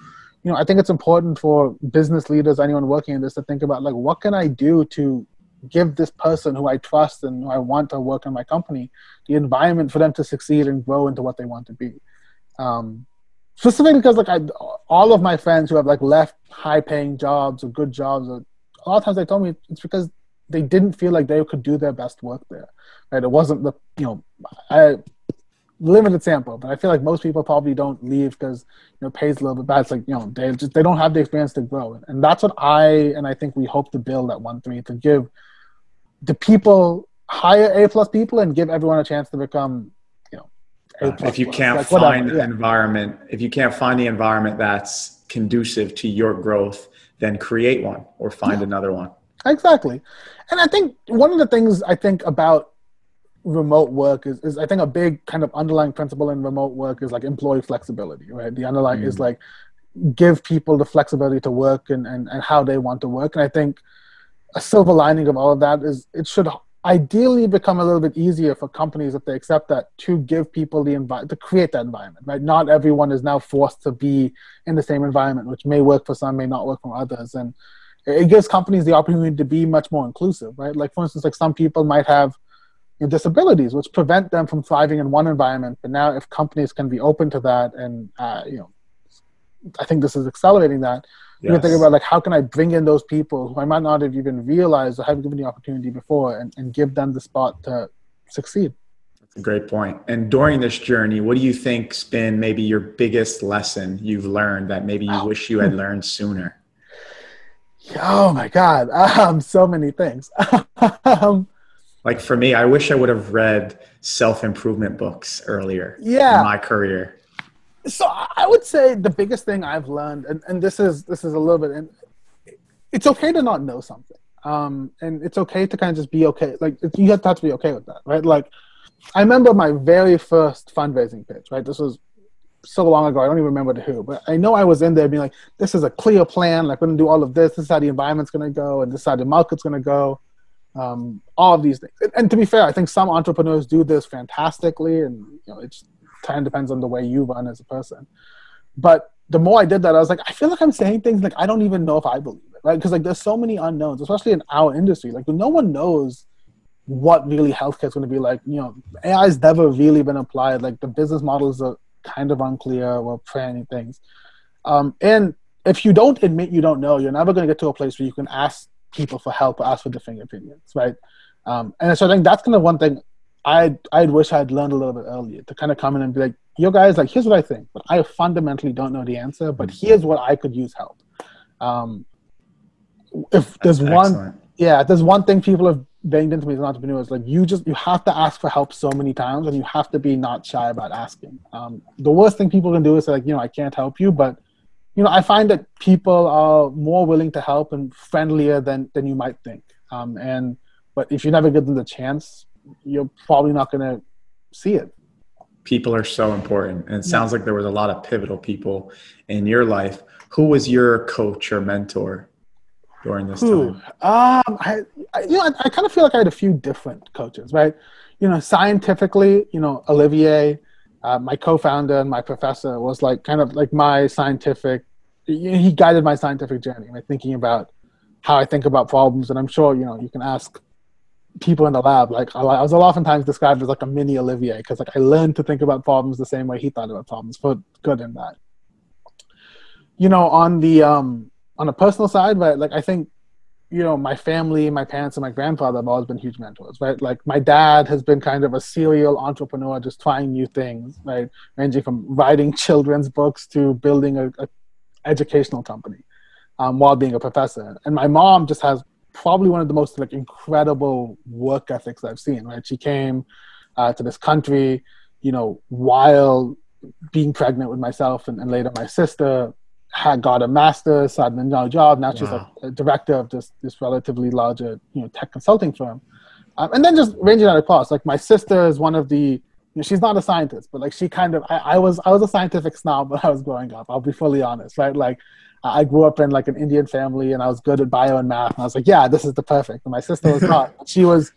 you know, I think it's important for business leaders, anyone working in this, to think about like, what can I do to give this person who I trust and who I want to work in my company the environment for them to succeed and grow into what they want to be. Um, specifically because like I, all of my friends who have like left high-paying jobs or good jobs, or, a lot of times they told me it's because they didn't feel like they could do their best work there. Right? It wasn't the you know I limited sample, but I feel like most people probably don't leave because you know pays a little bit bad. It's like you know they just they don't have the experience to grow, and that's what I and I think we hope to build at OneThree to give the people hire A plus people and give everyone a chance to become you know A plus. If you can't like, find the yeah. environment, if you can't find the environment that's conducive to your growth, then create one or find yeah. another one. Exactly, and I think one of the things I think about remote work is, is I think a big kind of underlying principle in remote work is like employee flexibility, right? The underlying mm. is like give people the flexibility to work and, and, and how they want to work. And I think a silver lining of all of that is it should ideally become a little bit easier for companies if they accept that to give people the environment to create that environment right not everyone is now forced to be in the same environment which may work for some may not work for others and it gives companies the opportunity to be much more inclusive right like for instance like some people might have disabilities, which prevent them from thriving in one environment. But now, if companies can be open to that, and uh, you know, I think this is accelerating that. Yes. You can think about like how can I bring in those people who I might not have even realized or haven't given the opportunity before, and, and give them the spot to succeed. That's a great point. And during this journey, what do you think's been maybe your biggest lesson you've learned that maybe you oh. wish you had learned sooner? Oh my God, um, so many things. um, like for me, I wish I would have read self improvement books earlier yeah. in my career. So I would say the biggest thing I've learned, and, and this is this is a little bit, and it's okay to not know something, um, and it's okay to kind of just be okay. Like you have to, have to be okay with that, right? Like I remember my very first fundraising pitch, right? This was so long ago, I don't even remember the who, but I know I was in there being like, this is a clear plan. Like, we're going to do all of this. This is how the environment's going to go, and this is how the market's going to go um, all of these things. And, and, to be fair, I think some entrepreneurs do this fantastically, and you know, it kind of depends on the way you run as a person. But the more I did that, I was like, I feel like I'm saying things like I don't even know if I believe it, right? Because like there's so many unknowns, especially in our industry. Like no one knows what really healthcare is going to be like. You know, AI has never really been applied. Like the business models are kind of unclear. We're planning things, um, and if you don't admit you don't know, you're never going to get to a place where you can ask people for help or ask for different opinions, right? Um, and so I think that's kind of one thing I'd I'd wish I'd learned a little bit earlier to kind of come in and be like, yo guys, like here's what I think, but I fundamentally don't know the answer, but here's what I could use help. Um, if there's That's one, excellent. yeah, there's one thing people have banged into me as an entrepreneur is like you just you have to ask for help so many times, and you have to be not shy about asking. Um, the worst thing people can do is like, you know, I can't help you, but you know, I find that people are more willing to help and friendlier than than you might think. Um, and but if you never give them the chance, you're probably not going to see it. People are so important. And it sounds like there was a lot of pivotal people in your life. Who was your coach or mentor during this time? um, I, I, you know, I, I kind of feel like I had a few different coaches, right? You know, scientifically, you know, Olivier, uh, my co-founder and my professor was like kind of like my scientific. He guided my scientific journey, my thinking about how I think about problems, and I'm sure you know you can ask people in the lab. Like I was oftentimes described as like a mini Olivier because like I learned to think about problems the same way he thought about problems, for good and bad. You know, on the um on a personal side, but Like I think you know, my family, my parents, and my grandfather have always been huge mentors, right? Like my dad has been kind of a serial entrepreneur, just trying new things, right? Ranging from writing children's books to building a, a educational company um, while being a professor. And my mom just has probably one of the most like incredible work ethics I've seen, right? She came uh, to this country, you know, while being pregnant with myself and, and later my sister, had got a master's, had a job. Now she's Wow. a, a director of this this relatively larger you know tech consulting firm, um, and then just ranging out across. Like my sister is one of the. You know, she's not a scientist, but like she kind of. I, I was I was a scientific snob when I was growing up. I'll be fully honest, right? Like I grew up in like an Indian family, and I was good at bio and math, and I was like, yeah, this is the perfect. And my sister was not. she was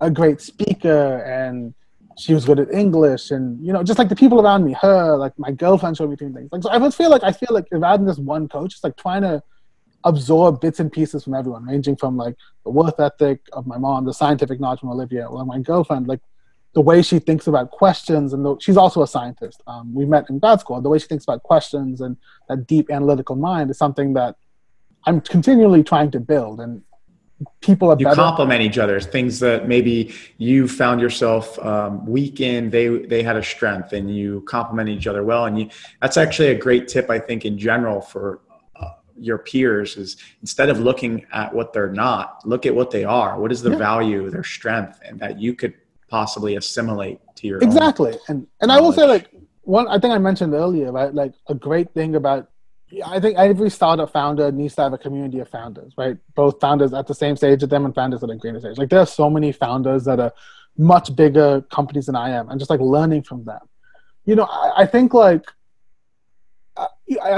a great speaker and she was good at English and you know just like the people around me, her like my girlfriend showed me doing things. Like so, I would feel like I feel like rather than just one coach, it's like trying to absorb bits and pieces from everyone, ranging from like the worth ethic of my mom, the scientific knowledge from Olivier, or my girlfriend, like the way she thinks about questions, and the, she's also a scientist. Um, we met in grad school. The way she thinks about questions and that deep analytical mind is something that I'm continually trying to build, and people are You better. complement each other. Things that maybe you found yourself um, weak in, they they had a strength, and you complement each other well. And you, that's actually a great tip, I think, in general for uh, your peers. Is instead of looking at what they're not, look at what they are. What is the Yeah. value, their strength, and that you could possibly assimilate to your exactly and and i will say like one i think i mentioned earlier right like a great thing about i think every startup founder needs to have a community of founders right? Both founders at the same stage as them and founders at a greater stage. Like there are so many founders that are much bigger companies than i am and just like learning from them. You know i, I think like I,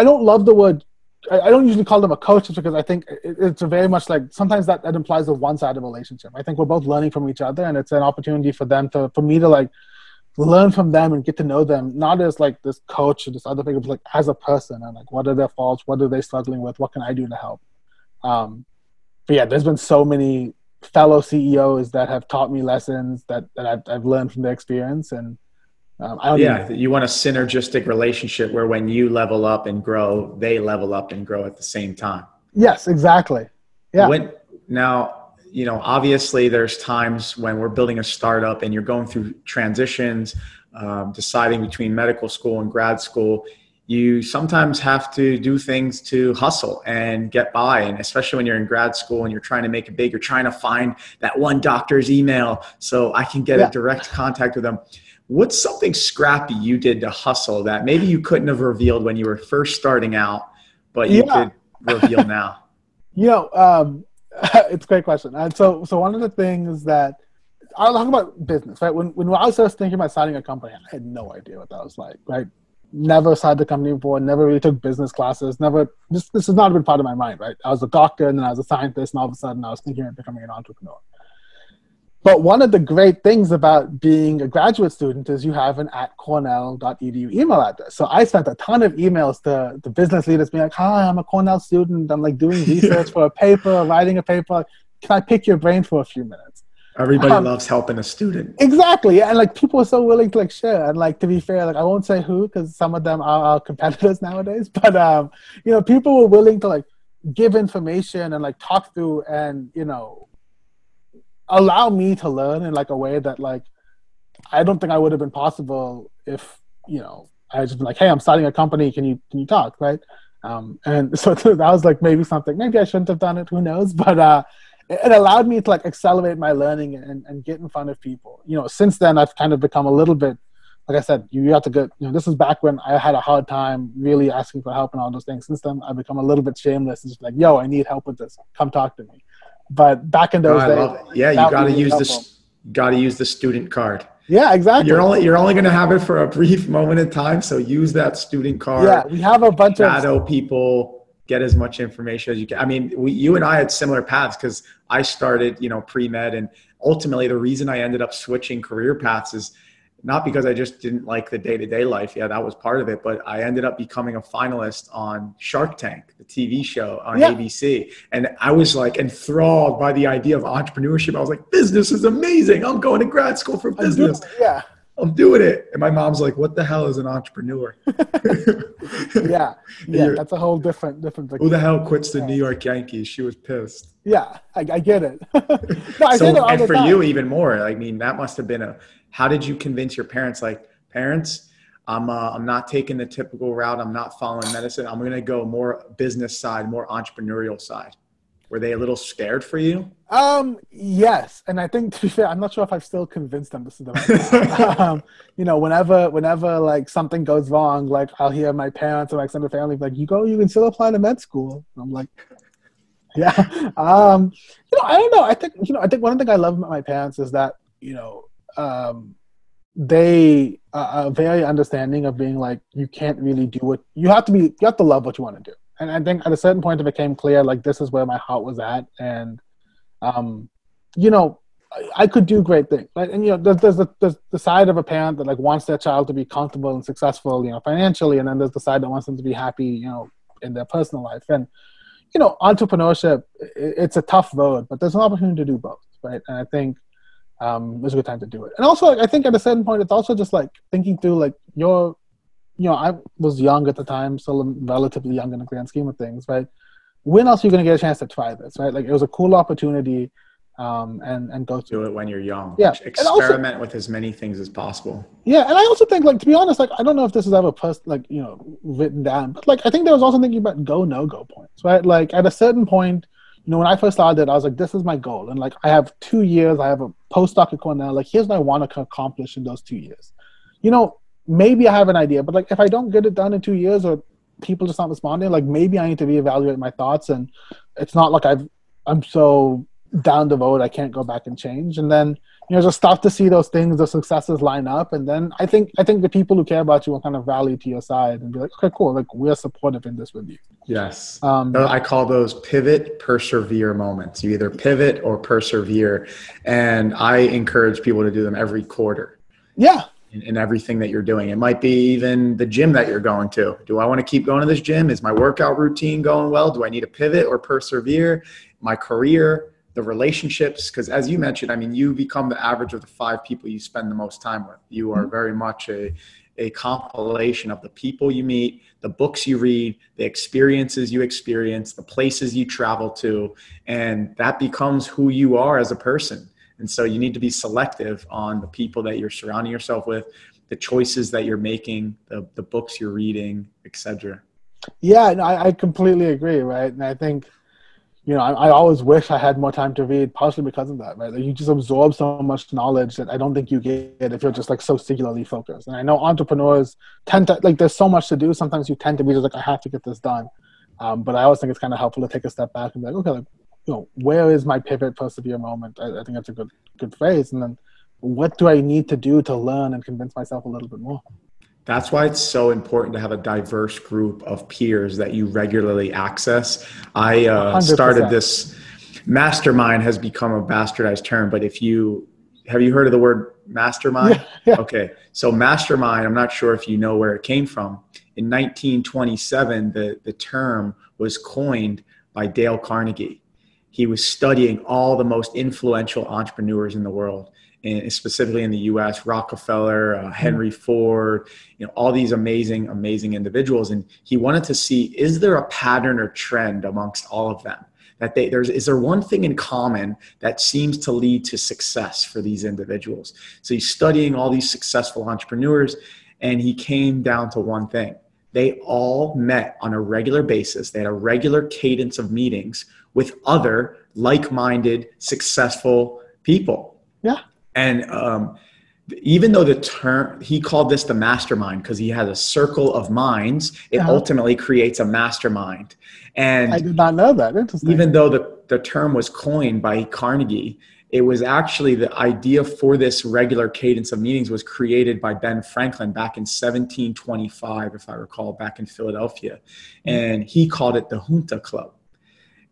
I don't love the word I I don't usually call them a coach just because I think it- it's a very much like sometimes that, that implies a one-sided relationship. I think we're both learning from each other, and it's an opportunity for them to for me to like learn from them and get to know them, not as like this coach or this other thing, but like as a person and like what are their faults, what are they struggling with, what can I do to help. Um, but yeah, there's been so many fellow CEOs that have taught me lessons that that I've, I've learned from their experience, and um, I don't Yeah, even, you want a synergistic relationship where when you level up and grow, they level up and grow at the same time. yes, exactly. Yeah. When now, you know, obviously there's times when we're building a startup and you're going through transitions, um, deciding between medical school and grad school. You sometimes have to do things to hustle and get by. And especially when you're in grad school and you're trying to make it big, you're trying to find that one doctor's email so I can get Yeah. a direct contact with them. What's something scrappy you did to hustle that maybe you couldn't have revealed when you were first starting out, but you Yeah. could reveal now? You know, um, it's a great question. And so, so one of the things that I'll talk about business, right? When when I was first thinking about starting a company, I had no idea what that was like, right? Never started a company before, never really took business classes, never. This this has not been part of my mind, right? I was a doctor, and then I was a scientist, and all of a sudden, I was thinking of becoming an entrepreneur. But one of the great things about being a graduate student is you have an at cornell.edu email address. So I sent a ton of emails to the business leaders being like, hi, I'm a Cornell student. I'm like doing research for a paper, writing a paper. Can I pick your brain for a few minutes? Everybody Um, loves helping a student. Exactly. And like people are so willing to like share. And like to be fair, like I won't say who because some of them are our competitors nowadays. But um, you know, people were willing to like give information and like talk through and you know allow me to learn in like a way that like I don't think I would have been possible if you know I just been like, hey, I'm starting a company. Can you can you talk right? Um, and so that was like maybe something. Maybe I shouldn't have done it. Who knows? But uh, it, allowed me to like accelerate my learning and, and get in front of people. You know, since then I've kind of become a little bit like I said, you have to get, you know, this is back when I had a hard time really asking for help and all those things. Since then, I've become a little bit shameless. It's just like, yo, I need help with this. Come talk to me. But back in those oh, days, yeah, you got to use this. Got to use the student card. Yeah, exactly. You're only you're only going to have it for a brief moment in time, so use that student card. Yeah, we have a bunch shadow of shadow people. Get as much information as you can. I mean, we, you and I had similar paths because I started, you know, pre med, and ultimately the reason I ended up switching career paths is not because I just didn't like the day to day life. Yeah, that was part of it. But I ended up becoming a finalist on Shark Tank, the TV show on yeah. ABC. And I was like enthralled by the idea of entrepreneurship. I was like, business is amazing. I'm going to grad school for business. yeah. I'm doing it. And my mom's like, what the hell is an entrepreneur? yeah. Yeah. That's a whole different, different. Thing. Who the hell quits the New York Yankees? She was pissed. Yeah. I, I get it. no, I so, and for time. you even more, I mean, that must've been a, how did you convince your parents like parents i'm uh, i'm not taking the typical route. I'm not following medicine. I'm going to go more business side more entrepreneurial side. Were they a little scared for you? Um yes. And i think to be fair i'm not sure if i've still convinced them this is the right um, you know whenever whenever like something goes wrong like i'll hear my parents or like extended family like you go you can still apply to med school. I'm like yeah. Um you know i don't know. I think you know i think one thing i love about my parents is that you know um, they are very understanding of being like you can't really do what you have to be you have to love what you want to do. And i think at a certain point it became clear like this is where my heart was at. And um you know I, could do great things. Right and you know there's, there's the, there's the side of a parent that like wants their child to be comfortable and successful you know financially. And then there's the side that wants them to be happy you know in their personal life. And you know entrepreneurship it's a tough road but there's an opportunity to do both right? And i think um, was a good time to do it. And also, like, I think at a certain point, it's also just like thinking through like your, you know, I was young at the time, still relatively young in the grand scheme of things, right? When else are you going to get a chance to try this, right? Like, it was a cool opportunity, um, and and go through do it when you're young. Yeah, experiment also, with as many things as possible. Yeah, and I also think, like, to be honest, like, I don't know if this is ever post, like, you know, written down, but like, I think there was also thinking about go no go points, right? Like, at a certain point you know, when I first started, I was like, this is my goal. And like, I have two years, I have a postdoc at Cornell. Like, here's what I want to accomplish in those two years. You know, maybe I have an idea, but like, if I don't get it done in two years or people just not responding, like, maybe I need to reevaluate my thoughts. And it's not like I've, I'm so down the road, I can't go back and change. And then, you know, just start to see those things, the successes line up, and then I think I think the people who care about you will kind of rally to your side and be like, okay, cool, like we're supportive in this with you. Yes, um, I call those pivot, persevere moments. You either pivot or persevere, and I encourage people to do them every quarter. Yeah, in, in, everything that you're doing. It might be even the gym that you're going to. Do I want to keep going to this gym? Is my workout routine going well? Do I need to pivot or persevere? My career, the relationships because as you mentioned i mean you become the average of the five people you spend the most time with. You are mm-hmm. very much a, a compilation of the people you meet the books you read the experiences you experience the places you travel to and that becomes who you are as a person. And so you need to be selective on the people that you're surrounding yourself with the choices that you're making the, the books you're reading etc yeah no, I, I completely agree right? And i think you know, I, I, always wish I had more time to read, partially because of that, right? Like you just absorb so much knowledge that I don't think you get if you're just like so singularly focused. And I know entrepreneurs tend to like there's so much to do. Sometimes you tend to be just like I have to get this done. Um, but I always think it's kind of helpful to take a step back and be like, okay, like, you know, where is my pivot persevere moment? I, I think that's a good good phrase. And then what do I need to do to learn and convince myself a little bit more? That's why it's so important to have a diverse group of peers that you regularly access. I uh, started this mastermind has become a bastardized term, but if you have you heard of the word mastermind? Yeah, yeah. Okay, so mastermind. I'm not sure if you know where it came from. In 1927, the the term was coined by Dale Carnegie. He was studying all the most influential entrepreneurs in the world in, specifically in the U.S. Rockefeller, uh, Henry Ford, you know, all these amazing, amazing individuals, and he wanted to see is there a pattern or trend amongst all of them that they there's is there one thing in common that seems to lead to success for these individuals. So he's studying all these successful entrepreneurs, and he came down to one thing. They all met on a regular basis. They had a regular cadence of meetings with other like-minded, successful people. And um, even though the term he called this the mastermind because he has a circle of minds, it uh-huh. ultimately creates a mastermind. And I did not know that. Interesting. Even though the, the term was coined by Carnegie, it was actually the idea for this regular cadence of meetings was created by Ben Franklin back in 1725, if I recall, back in Philadelphia. Mm-hmm. And he called it the Junta Club.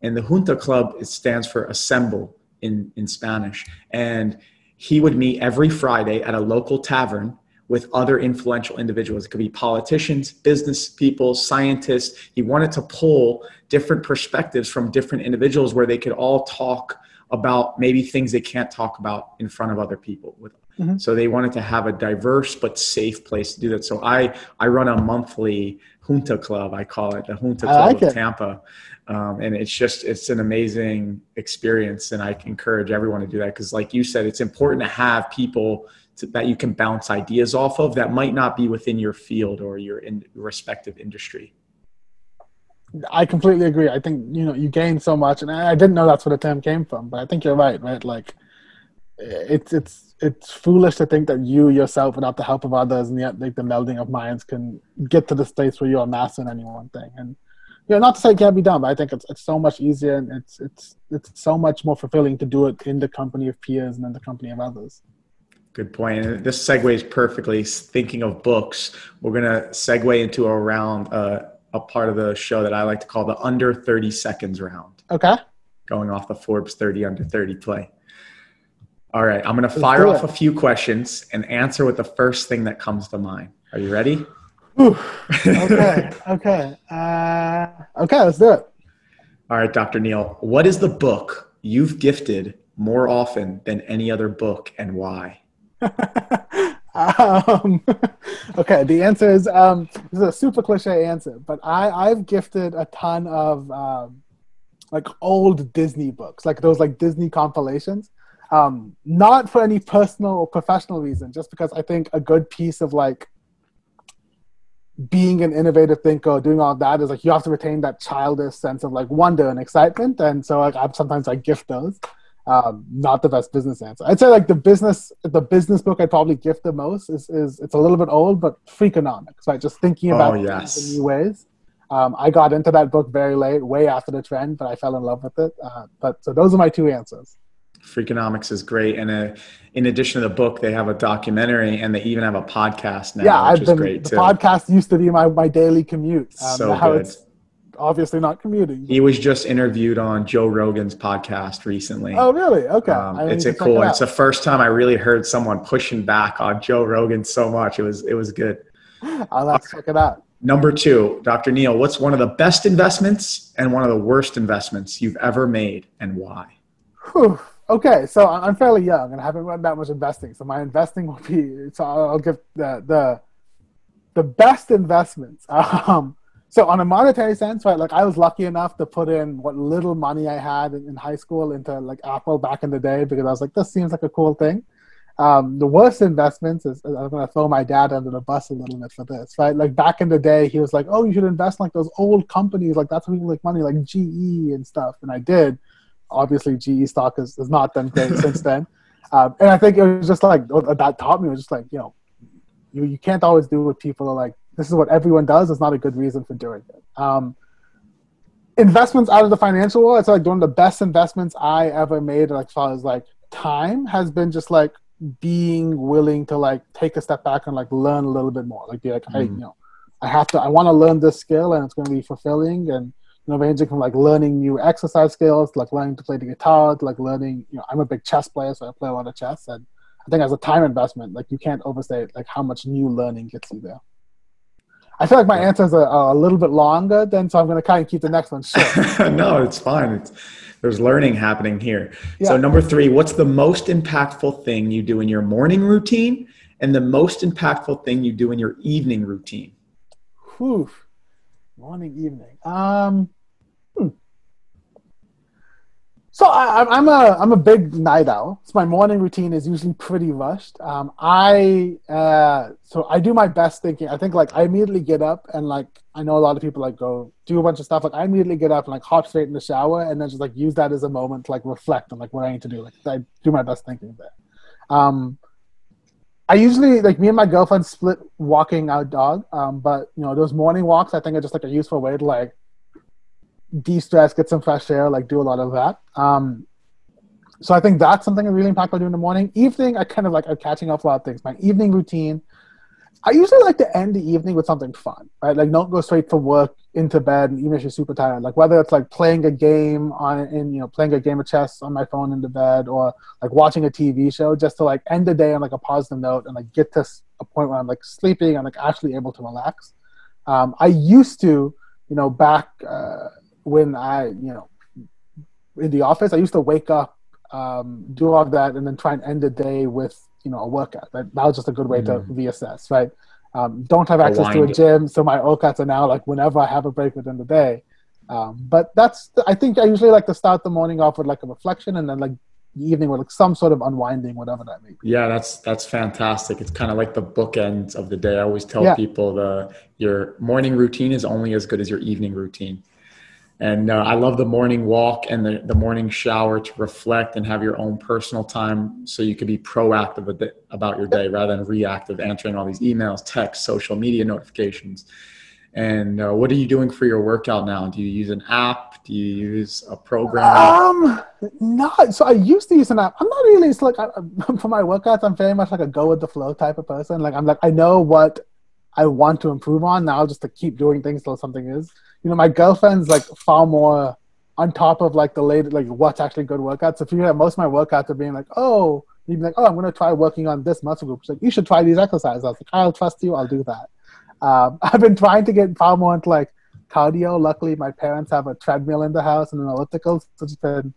And the Junta Club it stands for assemble in, in Spanish. And he would meet every Friday at a local tavern with other influential individuals. It could be politicians, business people, scientists. He wanted to pull different perspectives from different individuals where they could all talk about maybe things they can't talk about in front of other people mm-hmm. so they wanted to have a diverse but safe place to do that so i i run a monthly junta club i call it the junta club like of it. tampa um, and it's just it's an amazing experience and i encourage everyone to do that because like you said it's important to have people to, that you can bounce ideas off of that might not be within your field or your in, respective industry. I completely agree. I think you know you gain so much and i didn't know that's where the term came from but i think you're right right? Like it's it's it's foolish to think that you yourself without the help of others and yet like the melding of minds can get to the states where you're mastering any one thing and you know, not to say it can't be done, but I think it's it's so much easier and it's it's it's so much more fulfilling to do it in the company of peers and in the company of others. Good point. And this segues perfectly. Thinking of books, we're gonna segue into a round, uh, a part of the show that I like to call the under thirty seconds round. Okay. Going off the Forbes thirty under thirty play. All right, I'm gonna fire off a few questions and answer with the first thing that comes to mind. Are you ready? Okay. okay. Uh, okay. Let's do it. All right, Dr. Neel. What is the book you've gifted more often than any other book, and why? um, okay. The answer is um, this is a super cliche answer, but I I've gifted a ton of um, like old Disney books, like those like Disney compilations. Um, not for any personal or professional reason, just because I think a good piece of like being an innovative thinker, doing all that is like you have to retain that childish sense of like wonder and excitement. And so like I sometimes I gift those. Um, not the best business answer. I'd say like the business the business book I'd probably gift the most is is it's a little bit old, but Freakonomics, right? Just thinking about oh, yes. new ways. Um, I got into that book very late, way after the trend, but I fell in love with it. Uh, but so those are my two answers. Freakonomics is great, and uh, in addition to the book, they have a documentary and they even have a podcast now. Yeah, I've been, the too. podcast used to be my, my daily commute. Um, so now good. it's obviously not commuting. He was just interviewed on Joe Rogan's podcast recently. Oh, really? Okay. Um, it's a cool. It it's the first time I really heard someone pushing back on Joe Rogan so much. It was it was good. I'll have to check it out. Number two, Dr. Neel, what's one of the best investments and one of the worst investments you've ever made, and why? Whew. Okay, so I'm fairly young and I haven't done that much investing. So my investing will be so I'll give the the the best investments. Um, so on a monetary sense, right? Like I was lucky enough to put in what little money I had in, in high school into like Apple back in the day because I was like, this seems like a cool thing. Um, the worst investments is I'm gonna throw my dad under the bus a little bit for this, right? Like back in the day, he was like, "Oh, you should invest in like those old companies, like that's where people make money, like GE and stuff." And I did, obviously GE stock has, has not done great since then. Um, and I think it was just like that taught me it was just like you know you, you can't always do what people are like this is what everyone does is not a good reason for doing it. Um, investments out of the financial world, it's like one of the best investments I ever made like as far as like time has been just like being willing to like take a step back and like learn a little bit more. Like be like, mm. hey, you know, I have to I want to learn this skill and it's gonna be fulfilling and you know, ranging from like learning new exercise skills, like learning to play the guitar, to like learning, you know, I'm a big chess player, so I play a lot of chess. And I think as a time investment, like you can't overstate like how much new learning gets you there. I feel like my answers are, are a little bit longer, then so I'm going to kind of keep the next one short. no, it's fine. It's there's learning happening here. Yeah. So number three, what's the most impactful thing you do in your morning routine, and the most impactful thing you do in your evening routine? Whew. Morning, evening. Um, So I, I'm- I'm a I'm a big night owl. So my morning routine is usually pretty rushed. Um, I uh, so I do my best thinking. I think like I immediately get up and like I know a lot of people like go do a bunch of stuff. Like I immediately get up and like hop straight in the shower and then just like use that as a moment to like reflect on like what I need to do. Like I do my best thinking there. Um, I usually like me and my girlfriend split walking our dog. Um, but you know those morning walks I think are just like a useful way to like de-stress, get some fresh air, like do a lot of that. Um, so I think that's something I really impactful do in the morning. Evening, I kind of like I'm catching up a lot of things. My evening routine, I usually like to end the evening with something fun, right? Like don't go straight from work into bed, and even if you're super tired. Like whether it's like playing a game on, in you know, playing a game of chess on my phone in the bed, or like watching a TV show, just to like end the day on like a positive note and like get to a point where I'm like sleeping and like actually able to relax. Um, I used to, you know, back uh, when I, you know, in the office, I used to wake up, um, do all of that, and then try and end the day with, you know, a workout. That, that was just a good way to Mm. reassess, right? Um, don't have access to a gym, so my workouts are now like whenever I have a break within the day. Um, but that's, I think I usually like to start the morning off with like a reflection, and then like the evening with like some sort of unwinding, whatever that may be. Yeah, that's that's fantastic. It's kind of like the bookends of the day. I always tell Yeah. people the your morning routine is only as good as your evening routine. And uh, I love the morning walk and the, the morning shower to reflect and have your own personal time so you can be proactive about your day rather than reactive, answering all these emails, texts, social media notifications. And uh, what are you doing for your workout now? Do you use an app? Do you use a program? Um, not so. I used to use an app. I'm not really. It's like I, for my workouts, I'm very much like a go with the flow type of person. Like I'm like I know what I want to improve on now, I'll just to keep doing things till something is. You know, my girlfriend's like far more on top of like the latest, like what's actually good workouts. So if you have most of my workouts are being like, oh, you'd be like, oh, I'm gonna try working on this muscle group. She's like, you should try these exercises. I was like, I'll trust you. I'll do that. Um, I've been trying to get far more into like cardio. Luckily, my parents have a treadmill in the house and an elliptical, so it's been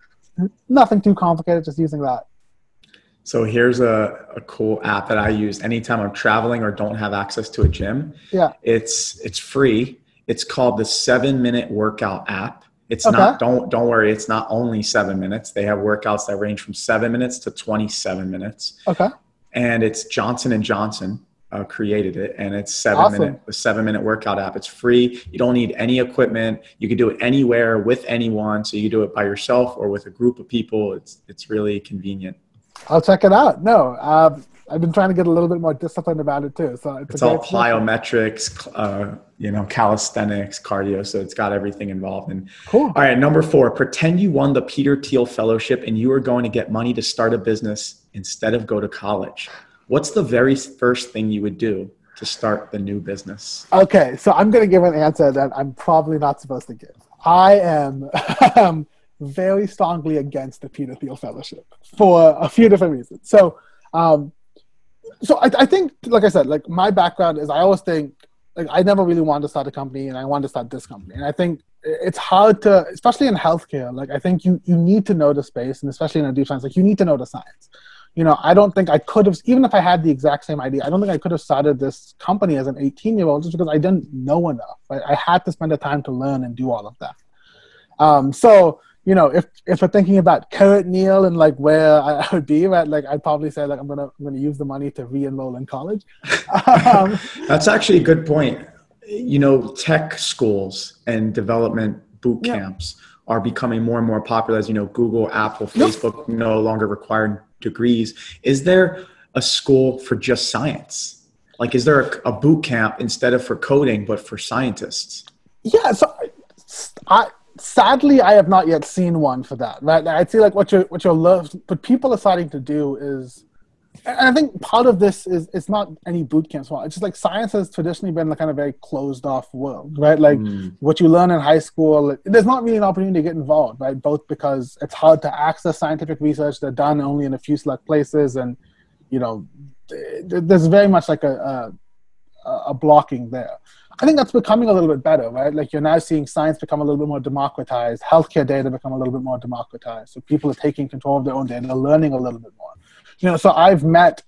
nothing too complicated. Just using that. So here's a, a cool app that I use anytime I'm traveling or don't have access to a gym. Yeah. It's it's free. It's called the seven minute workout app. It's Okay. not don't don't worry, it's not only seven minutes. They have workouts that range from seven minutes to 27 minutes. Okay. And it's Johnson and Johnson uh, created it and it's seven Awesome. minute a seven minute workout app. It's free. You don't need any equipment. You can do it anywhere with anyone. So you do it by yourself or with a group of people. It's it's really convenient. I'll check it out. No, um, I've been trying to get a little bit more disciplined about it too. So it's, It's all plyometrics, uh, you know, calisthenics, cardio. So it's got everything involved. And Cool. all right, number four, pretend you won the Peter Thiel Fellowship and you are going to get money to start a business instead of go to college. What's the very first thing you would do to start the new business? Okay, so I'm going to give an answer that I'm probably not supposed to give. I am um, very strongly against the Peter Thiel Fellowship for a few different reasons. So, um, so I, I think, like I said, like my background is I always think like I never really wanted to start a company, and I wanted to start this company, and I think it's hard to, especially in healthcare. Like I think you you need to know the space, and especially in a deep science, like you need to know the science you know, I don't think I could have, even if I had the exact same idea, I don't think I could have started this company as an 18 year old just because I didn't know enough. Right? I had to spend the time to learn and do all of that. Um, so, you know, if if we're thinking about current Neel and like where I would be, right, like I'd probably say like I'm gonna I'm gonna use the money to re-enroll in college. um, That's actually a good point. You know, tech schools and development boot Yeah. camps are becoming more and more popular. As you know, Google, Apple. Facebook no longer require degrees. Is there a school for just science? Like, is there a, a boot camp instead of for coding, but for scientists? Yeah, so I sadly I have not yet seen one for that. Right, I'd say like what you're what you're love, what people are starting to do is, and I think part of this is it's not any boot camps. Well, it's just like science has traditionally been like kind of very closed off world, right? Like Mm. what you learn in high school, there's not really an opportunity to get involved, right? Both because it's hard to access scientific research; they're done only in a few select places, and you know, there's very much like a, a a blocking there. I think that's becoming a little bit better, right? Like you're now seeing science become a little bit more democratized, healthcare data become a little bit more democratized. So people are taking control of their own data, learning a little bit more. You know, so I've met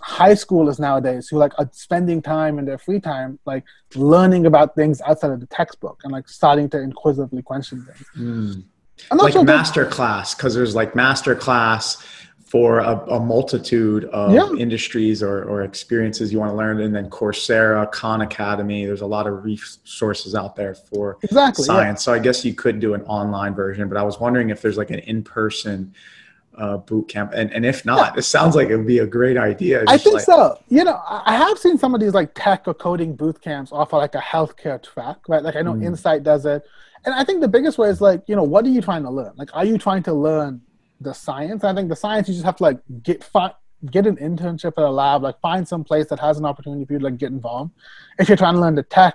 high schoolers nowadays who like are spending time in their free time like learning about things outside of the textbook and like starting to inquisitively question things. Mm. Like sure master class, because there's like master class for a, a multitude of yeah. industries or, or experiences you want to learn. And then Coursera, Khan Academy, there's a lot of resources out there for exactly, science. Yeah. So I guess you could do an online version, but I was wondering if there's like an in-person uh, boot camp. And, and if not, yeah. it sounds like it would be a great idea. I think like, so. You know, I have seen some of these like tech or coding boot camps offer like a healthcare track, right? Like I know mm. Insight does it. And I think the biggest way is like, you know, what are you trying to learn? Like, are you trying to learn the science. I think the science you just have to like get get an internship at a lab, like find some place that has an opportunity for you to like get involved. If you're trying to learn the tech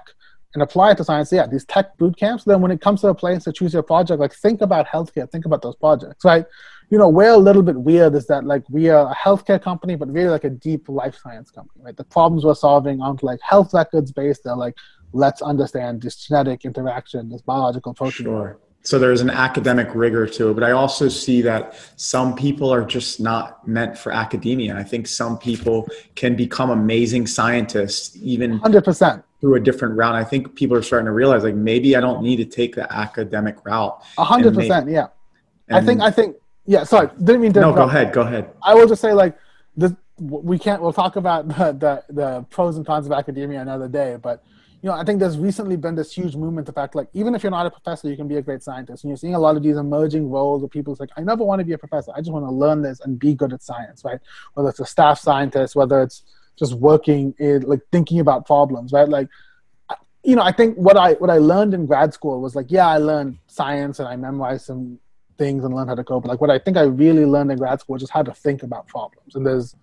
and apply it to science, yeah, these tech boot camps. Then when it comes to a place to choose your project, like think about healthcare, think about those projects, right? You know, we're a little bit weird is that like we are a healthcare company, but really like a deep life science company, right? The problems we're solving aren't like health records based. They're like, let's understand this genetic interaction, this biological protein. Sure so there's an academic rigor to it but i also see that some people are just not meant for academia. I think some people can become amazing scientists even 100% through a different route. I think people are starting to realize like maybe i don't need to take the academic route. 100% make, yeah. I think i think yeah sorry didn't mean to no go ahead go ahead. I will just say like this we can't we'll talk about the, the the pros and cons of academia another day but you know, I think there's recently been this huge movement. The fact, like, even if you're not a professor, you can be a great scientist. And you're seeing a lot of these emerging roles where people's like, I never want to be a professor. I just want to learn this and be good at science, right? Whether it's a staff scientist, whether it's just working in, like, thinking about problems, right? Like, you know, I think what I what I learned in grad school was like, yeah, I learned science and I memorized some things and learned how to code. But like, what I think I really learned in grad school was just how to think about problems. And there's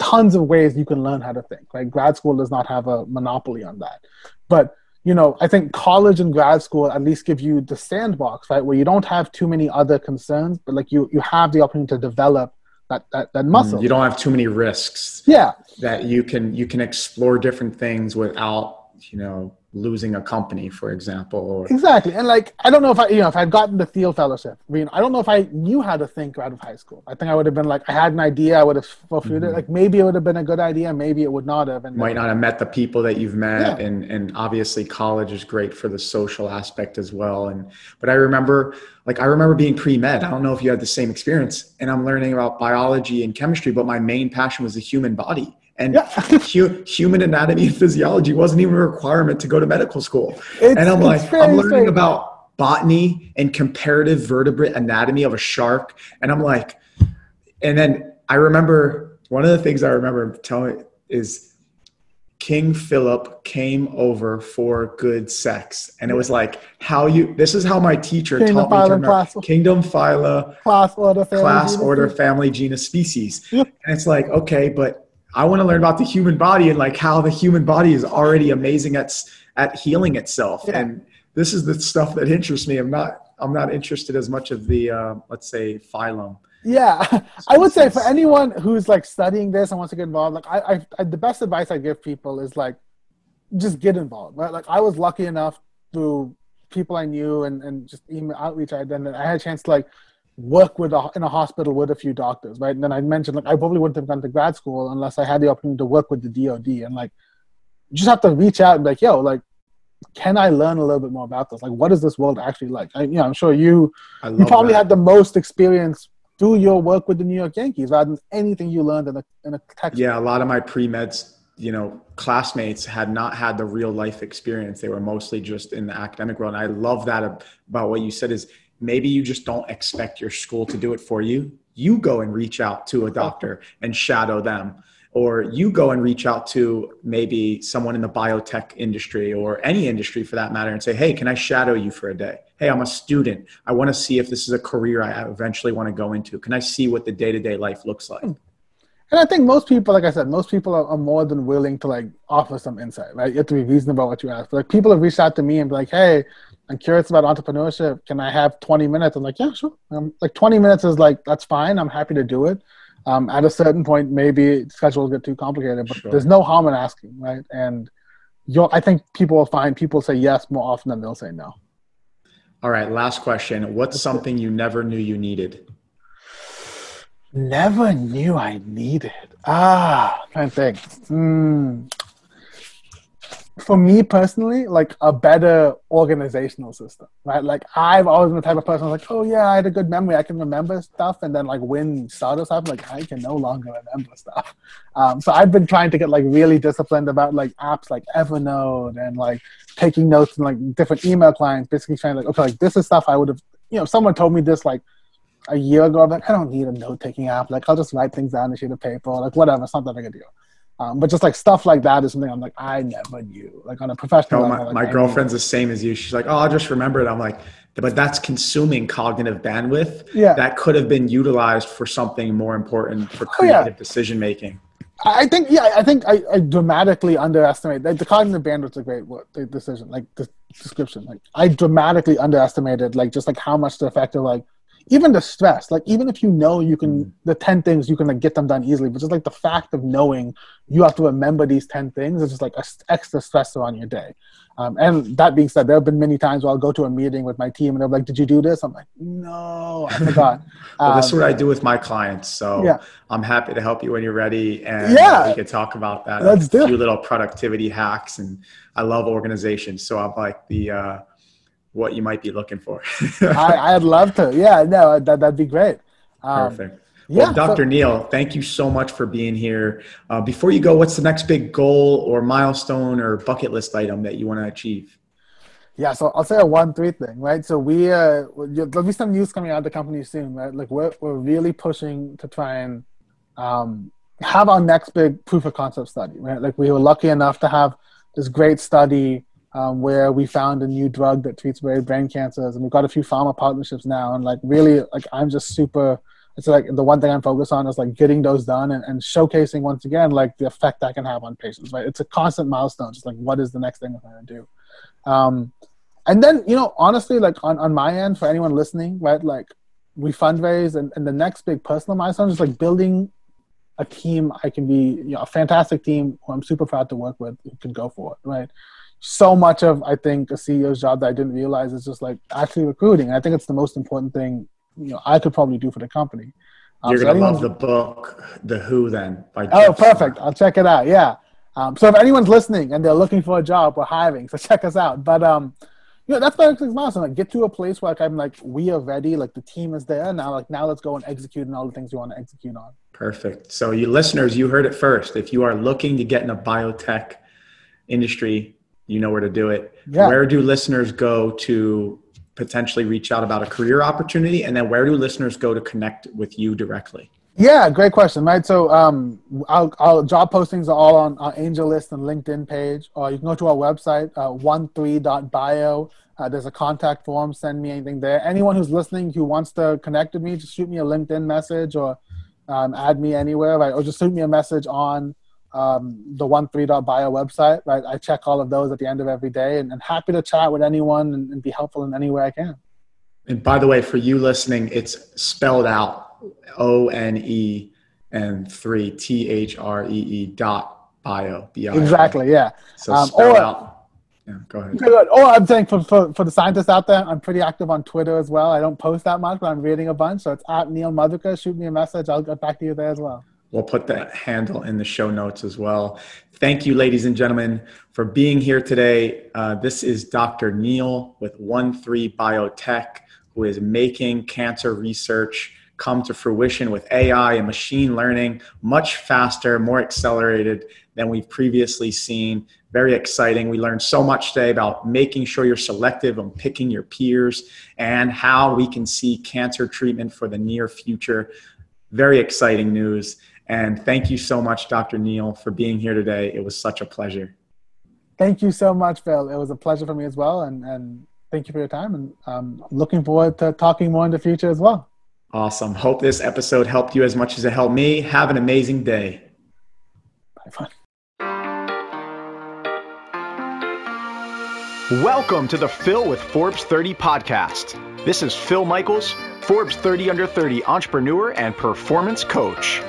tons of ways you can learn how to think. Right? Grad school does not have a monopoly on that. But you know, I think college and grad school at least give you the sandbox, right, where you don't have too many other concerns, but like you you have the opportunity to develop that that, that mm, muscle. You don't have too many risks. Yeah. That you can you can explore different things without, you know, losing a company, for example. Or... Exactly, and like I don't know if I, you know, if I'd gotten the Thiel Fellowship. I mean, I don't know if I knew how to think out of high school. I think I would have been like, I had an idea, I would have fulfilled mm-hmm. it. Like maybe it would have been a good idea, maybe it would not have. And might not have met the people that you've met, yeah. and and obviously college is great for the social aspect as well. And but I remember, like I remember being pre med. I don't know if you had the same experience, and I'm learning about biology and chemistry, but my main passion was the human body and hu- human anatomy and physiology wasn't even a requirement to go to medical school. It's, and I'm like, I'm learning about botany and comparative vertebrate anatomy of a shark. And I'm like, and then I remember one of the things I remember telling is King Philip came over for good sex. And it was like, how you, this is how my teacher Kingdom taught me to remember class, Kingdom, phyla, class, order, family, class, genus, order, family, genus, species. Yep. And it's like, okay, but I want to learn about the human body and like how the human body is already amazing at at healing itself. Yeah. And this is the stuff that interests me. I'm not I'm not interested as much of the uh, let's say phylum. Yeah, I would say for anyone who's like studying this and wants to get involved, like I, I, I the best advice I give people is like just get involved. Right? Like I was lucky enough through people I knew and, and just email outreach I had done I had a chance to like work with a, in a hospital with a few doctors, right? And then I mentioned like I probably wouldn't have gone to grad school unless I had the opportunity to work with the DoD, and like you just have to reach out and be like, yo, like, can I learn a little bit more about this? Like, what is this world actually like? I, you know, I'm sure you you probably that. had the most experience through your work with the New York Yankees rather than anything you learned in a in a textbook. Yeah, a lot of my pre meds you know classmates had not had the real life experience they were mostly just in the academic world and i love that about what you said is maybe you just don't expect your school to do it for you you go and reach out to a oh. doctor and shadow them. Or you go and reach out to maybe someone in the biotech industry or any industry for that matter and say hey can i shadow you for a day? Hey i'm a student. I want to see if this is a career i eventually want to go into. Can i see what the day-to-day life looks like? Hmm. And i think most people like i said most people are, are more than willing to like offer some insight right? You have to be reasonable about what you ask. But like people have reached out to me and be like hey I'm curious about entrepreneurship. Can I have 20 minutes? I'm like, yeah, sure. Um, like 20 minutes is like, that's fine. I'm happy to do it. Um, at a certain point, maybe schedules get too complicated, but sure. there's no harm in asking, right? And you'll I think people will find people say yes more often than they'll say no. All right, last question. What's something you never knew you needed? Never knew I needed. Ah, I'm think. Mm. For me personally, like a better organizational system, right? Like I've always been the type of person like, oh yeah, I had a good memory. I can remember stuff, and then like when startups happen, like I can no longer remember stuff. Um, so I've been trying to get like really disciplined about like apps like Evernote and like taking notes in like different email clients. Basically trying like, okay, like this is stuff I would have, you know, someone told me this like a year ago, I'm like, I don't need a note taking app. Like, I'll just write things down on a sheet of paper, like whatever. It's not that big a deal. Um, but just like stuff like that is something I'm like, I never knew. Like on a professional no, level. My, like, my girlfriend's the same as you. She's like, oh, I'll just remember it. I'm like, but that's consuming cognitive bandwidth yeah. that could have been utilized for something more important for creative oh, yeah. decision making. I think yeah, I think I, I dramatically underestimate like, the cognitive bandwidth's a great word, the decision, like the description. Like I dramatically underestimated like just like how much the effect of like even the stress like even if you know you can Mm. the 10 things you can like get them done easily but just like the fact of knowing you have to remember these 10 things is just like a s- extra stressor on your day um, and that being said there have been many times where i'll go to a meeting with my team and they're like did you do this i'm like no i forgot Well, this is Um, what I do with my clients. So yeah. I'm happy to help you when you're ready. And Yeah. we could talk about that. Let's a do it. few little productivity hacks. And I love organization. So I'm like the, uh, what you might be looking for. I, i'd love to yeah no that, that'd be great um, Perfect. yeah Well, so- Dr. Neel, thank you so much for being here. Uh, before you go, what's the next big goal or milestone or bucket list item that you want to achieve? Yeah, so I'll say a OneThree thing, right? So we uh there'll be some news coming out of the company soon, right? Like we're we're really pushing to try and um, have our next big proof of concept study, right? Like we were lucky enough to have this great study um, where we found a new drug that treats rare brain cancers, and we've got a few pharma partnerships now, and like really, like I'm just super. It's like the one thing I'm focused on is like getting those done and, and showcasing once again like the effect that can have on patients, right? It's a constant milestone, just like what is the next thing we're going to do. Um, and then you know honestly like on, on my end for anyone listening right like we fundraise and, and the next big personal milestone is like building a team i can be you know a fantastic team who i'm super proud to work with who can go for it right so much of i think a ceo's job that i didn't realize is just like actually recruiting i think it's the most important thing you know i could probably do for the company Um, You're so to love the book, The Who, then, by Oh, Geoff perfect. I'll check it out. Yeah. Um, so if anyone's listening and they're looking for a job, we're hiring. So check us out. But um, you know, that's my next milestone. Like, get to a place where like, I'm like, we are ready. Like, the team is there now. Like, now let's go and execute on all the things we want to execute on. Perfect. So, you listeners, you heard it first. If you are looking to get in a biotech industry, you know where to do it. Yeah. Where do listeners go to potentially reach out about a career opportunity? And then where do listeners go to connect with you directly? Yeah, great question, right? So, um, our, our job postings are all on our AngelList and LinkedIn page, or you can go to our website, uh, one3.bio. Uh, there's a contact form. Send me anything there. Anyone who's listening who wants to connect with me, just shoot me a LinkedIn message or um, add me anywhere, right? Or just shoot me a message on um, the one3.bio website, right? I check all of those at the end of every day, and, and happy to chat with anyone and, and be helpful in any way I can. And by the way, for you listening, it's spelled out O N E and three T H R E E dot bio. B-I-O. Exactly, yeah. So Um, spell or- out. Yeah, go ahead. Good. Oh, I'm saying for, for, for the scientists out there, I'm pretty active on Twitter as well. I don't post that much, but I'm reading a bunch. So it's at Neel Madhukar. Shoot me a message. I'll get back to you there as well. We'll put that handle in the show notes as well. Thank you, ladies and gentlemen, for being here today. Uh, this is Dr. Neel with OneThree Biotech, who is making cancer research come to fruition with AI and machine learning much faster, more accelerated than we've previously seen. Very exciting. We learned so much today about making sure you're selective on picking your peers and how we can see cancer treatment for the near future. Very exciting news. And thank you so much, Dr. Neel, for being here today. It was such a pleasure. Thank you so much, Phil. It was a pleasure for me as well. And, and thank you for your time. And um, I'm looking forward to talking more in the future as well. Awesome. Hope this episode helped you as much as it helped me. Have an amazing day. Bye. Fun. Welcome to the Phil with Forbes 30 podcast. This is Phil Michaels, Forbes 30 under 30 entrepreneur and performance coach.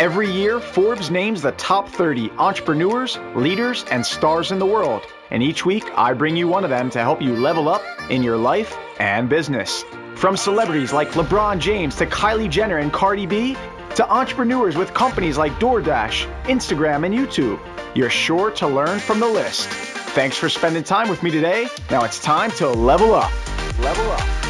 Every year, Forbes names the top 30 entrepreneurs, leaders, and stars in the world. And each week, I bring you one of them to help you level up in your life and business. From celebrities like LeBron James to Kylie Jenner and Cardi B, to entrepreneurs with companies like DoorDash, Instagram, and YouTube, you're sure to learn from the list. Thanks for spending time with me today. Now it's time to level up. Level up.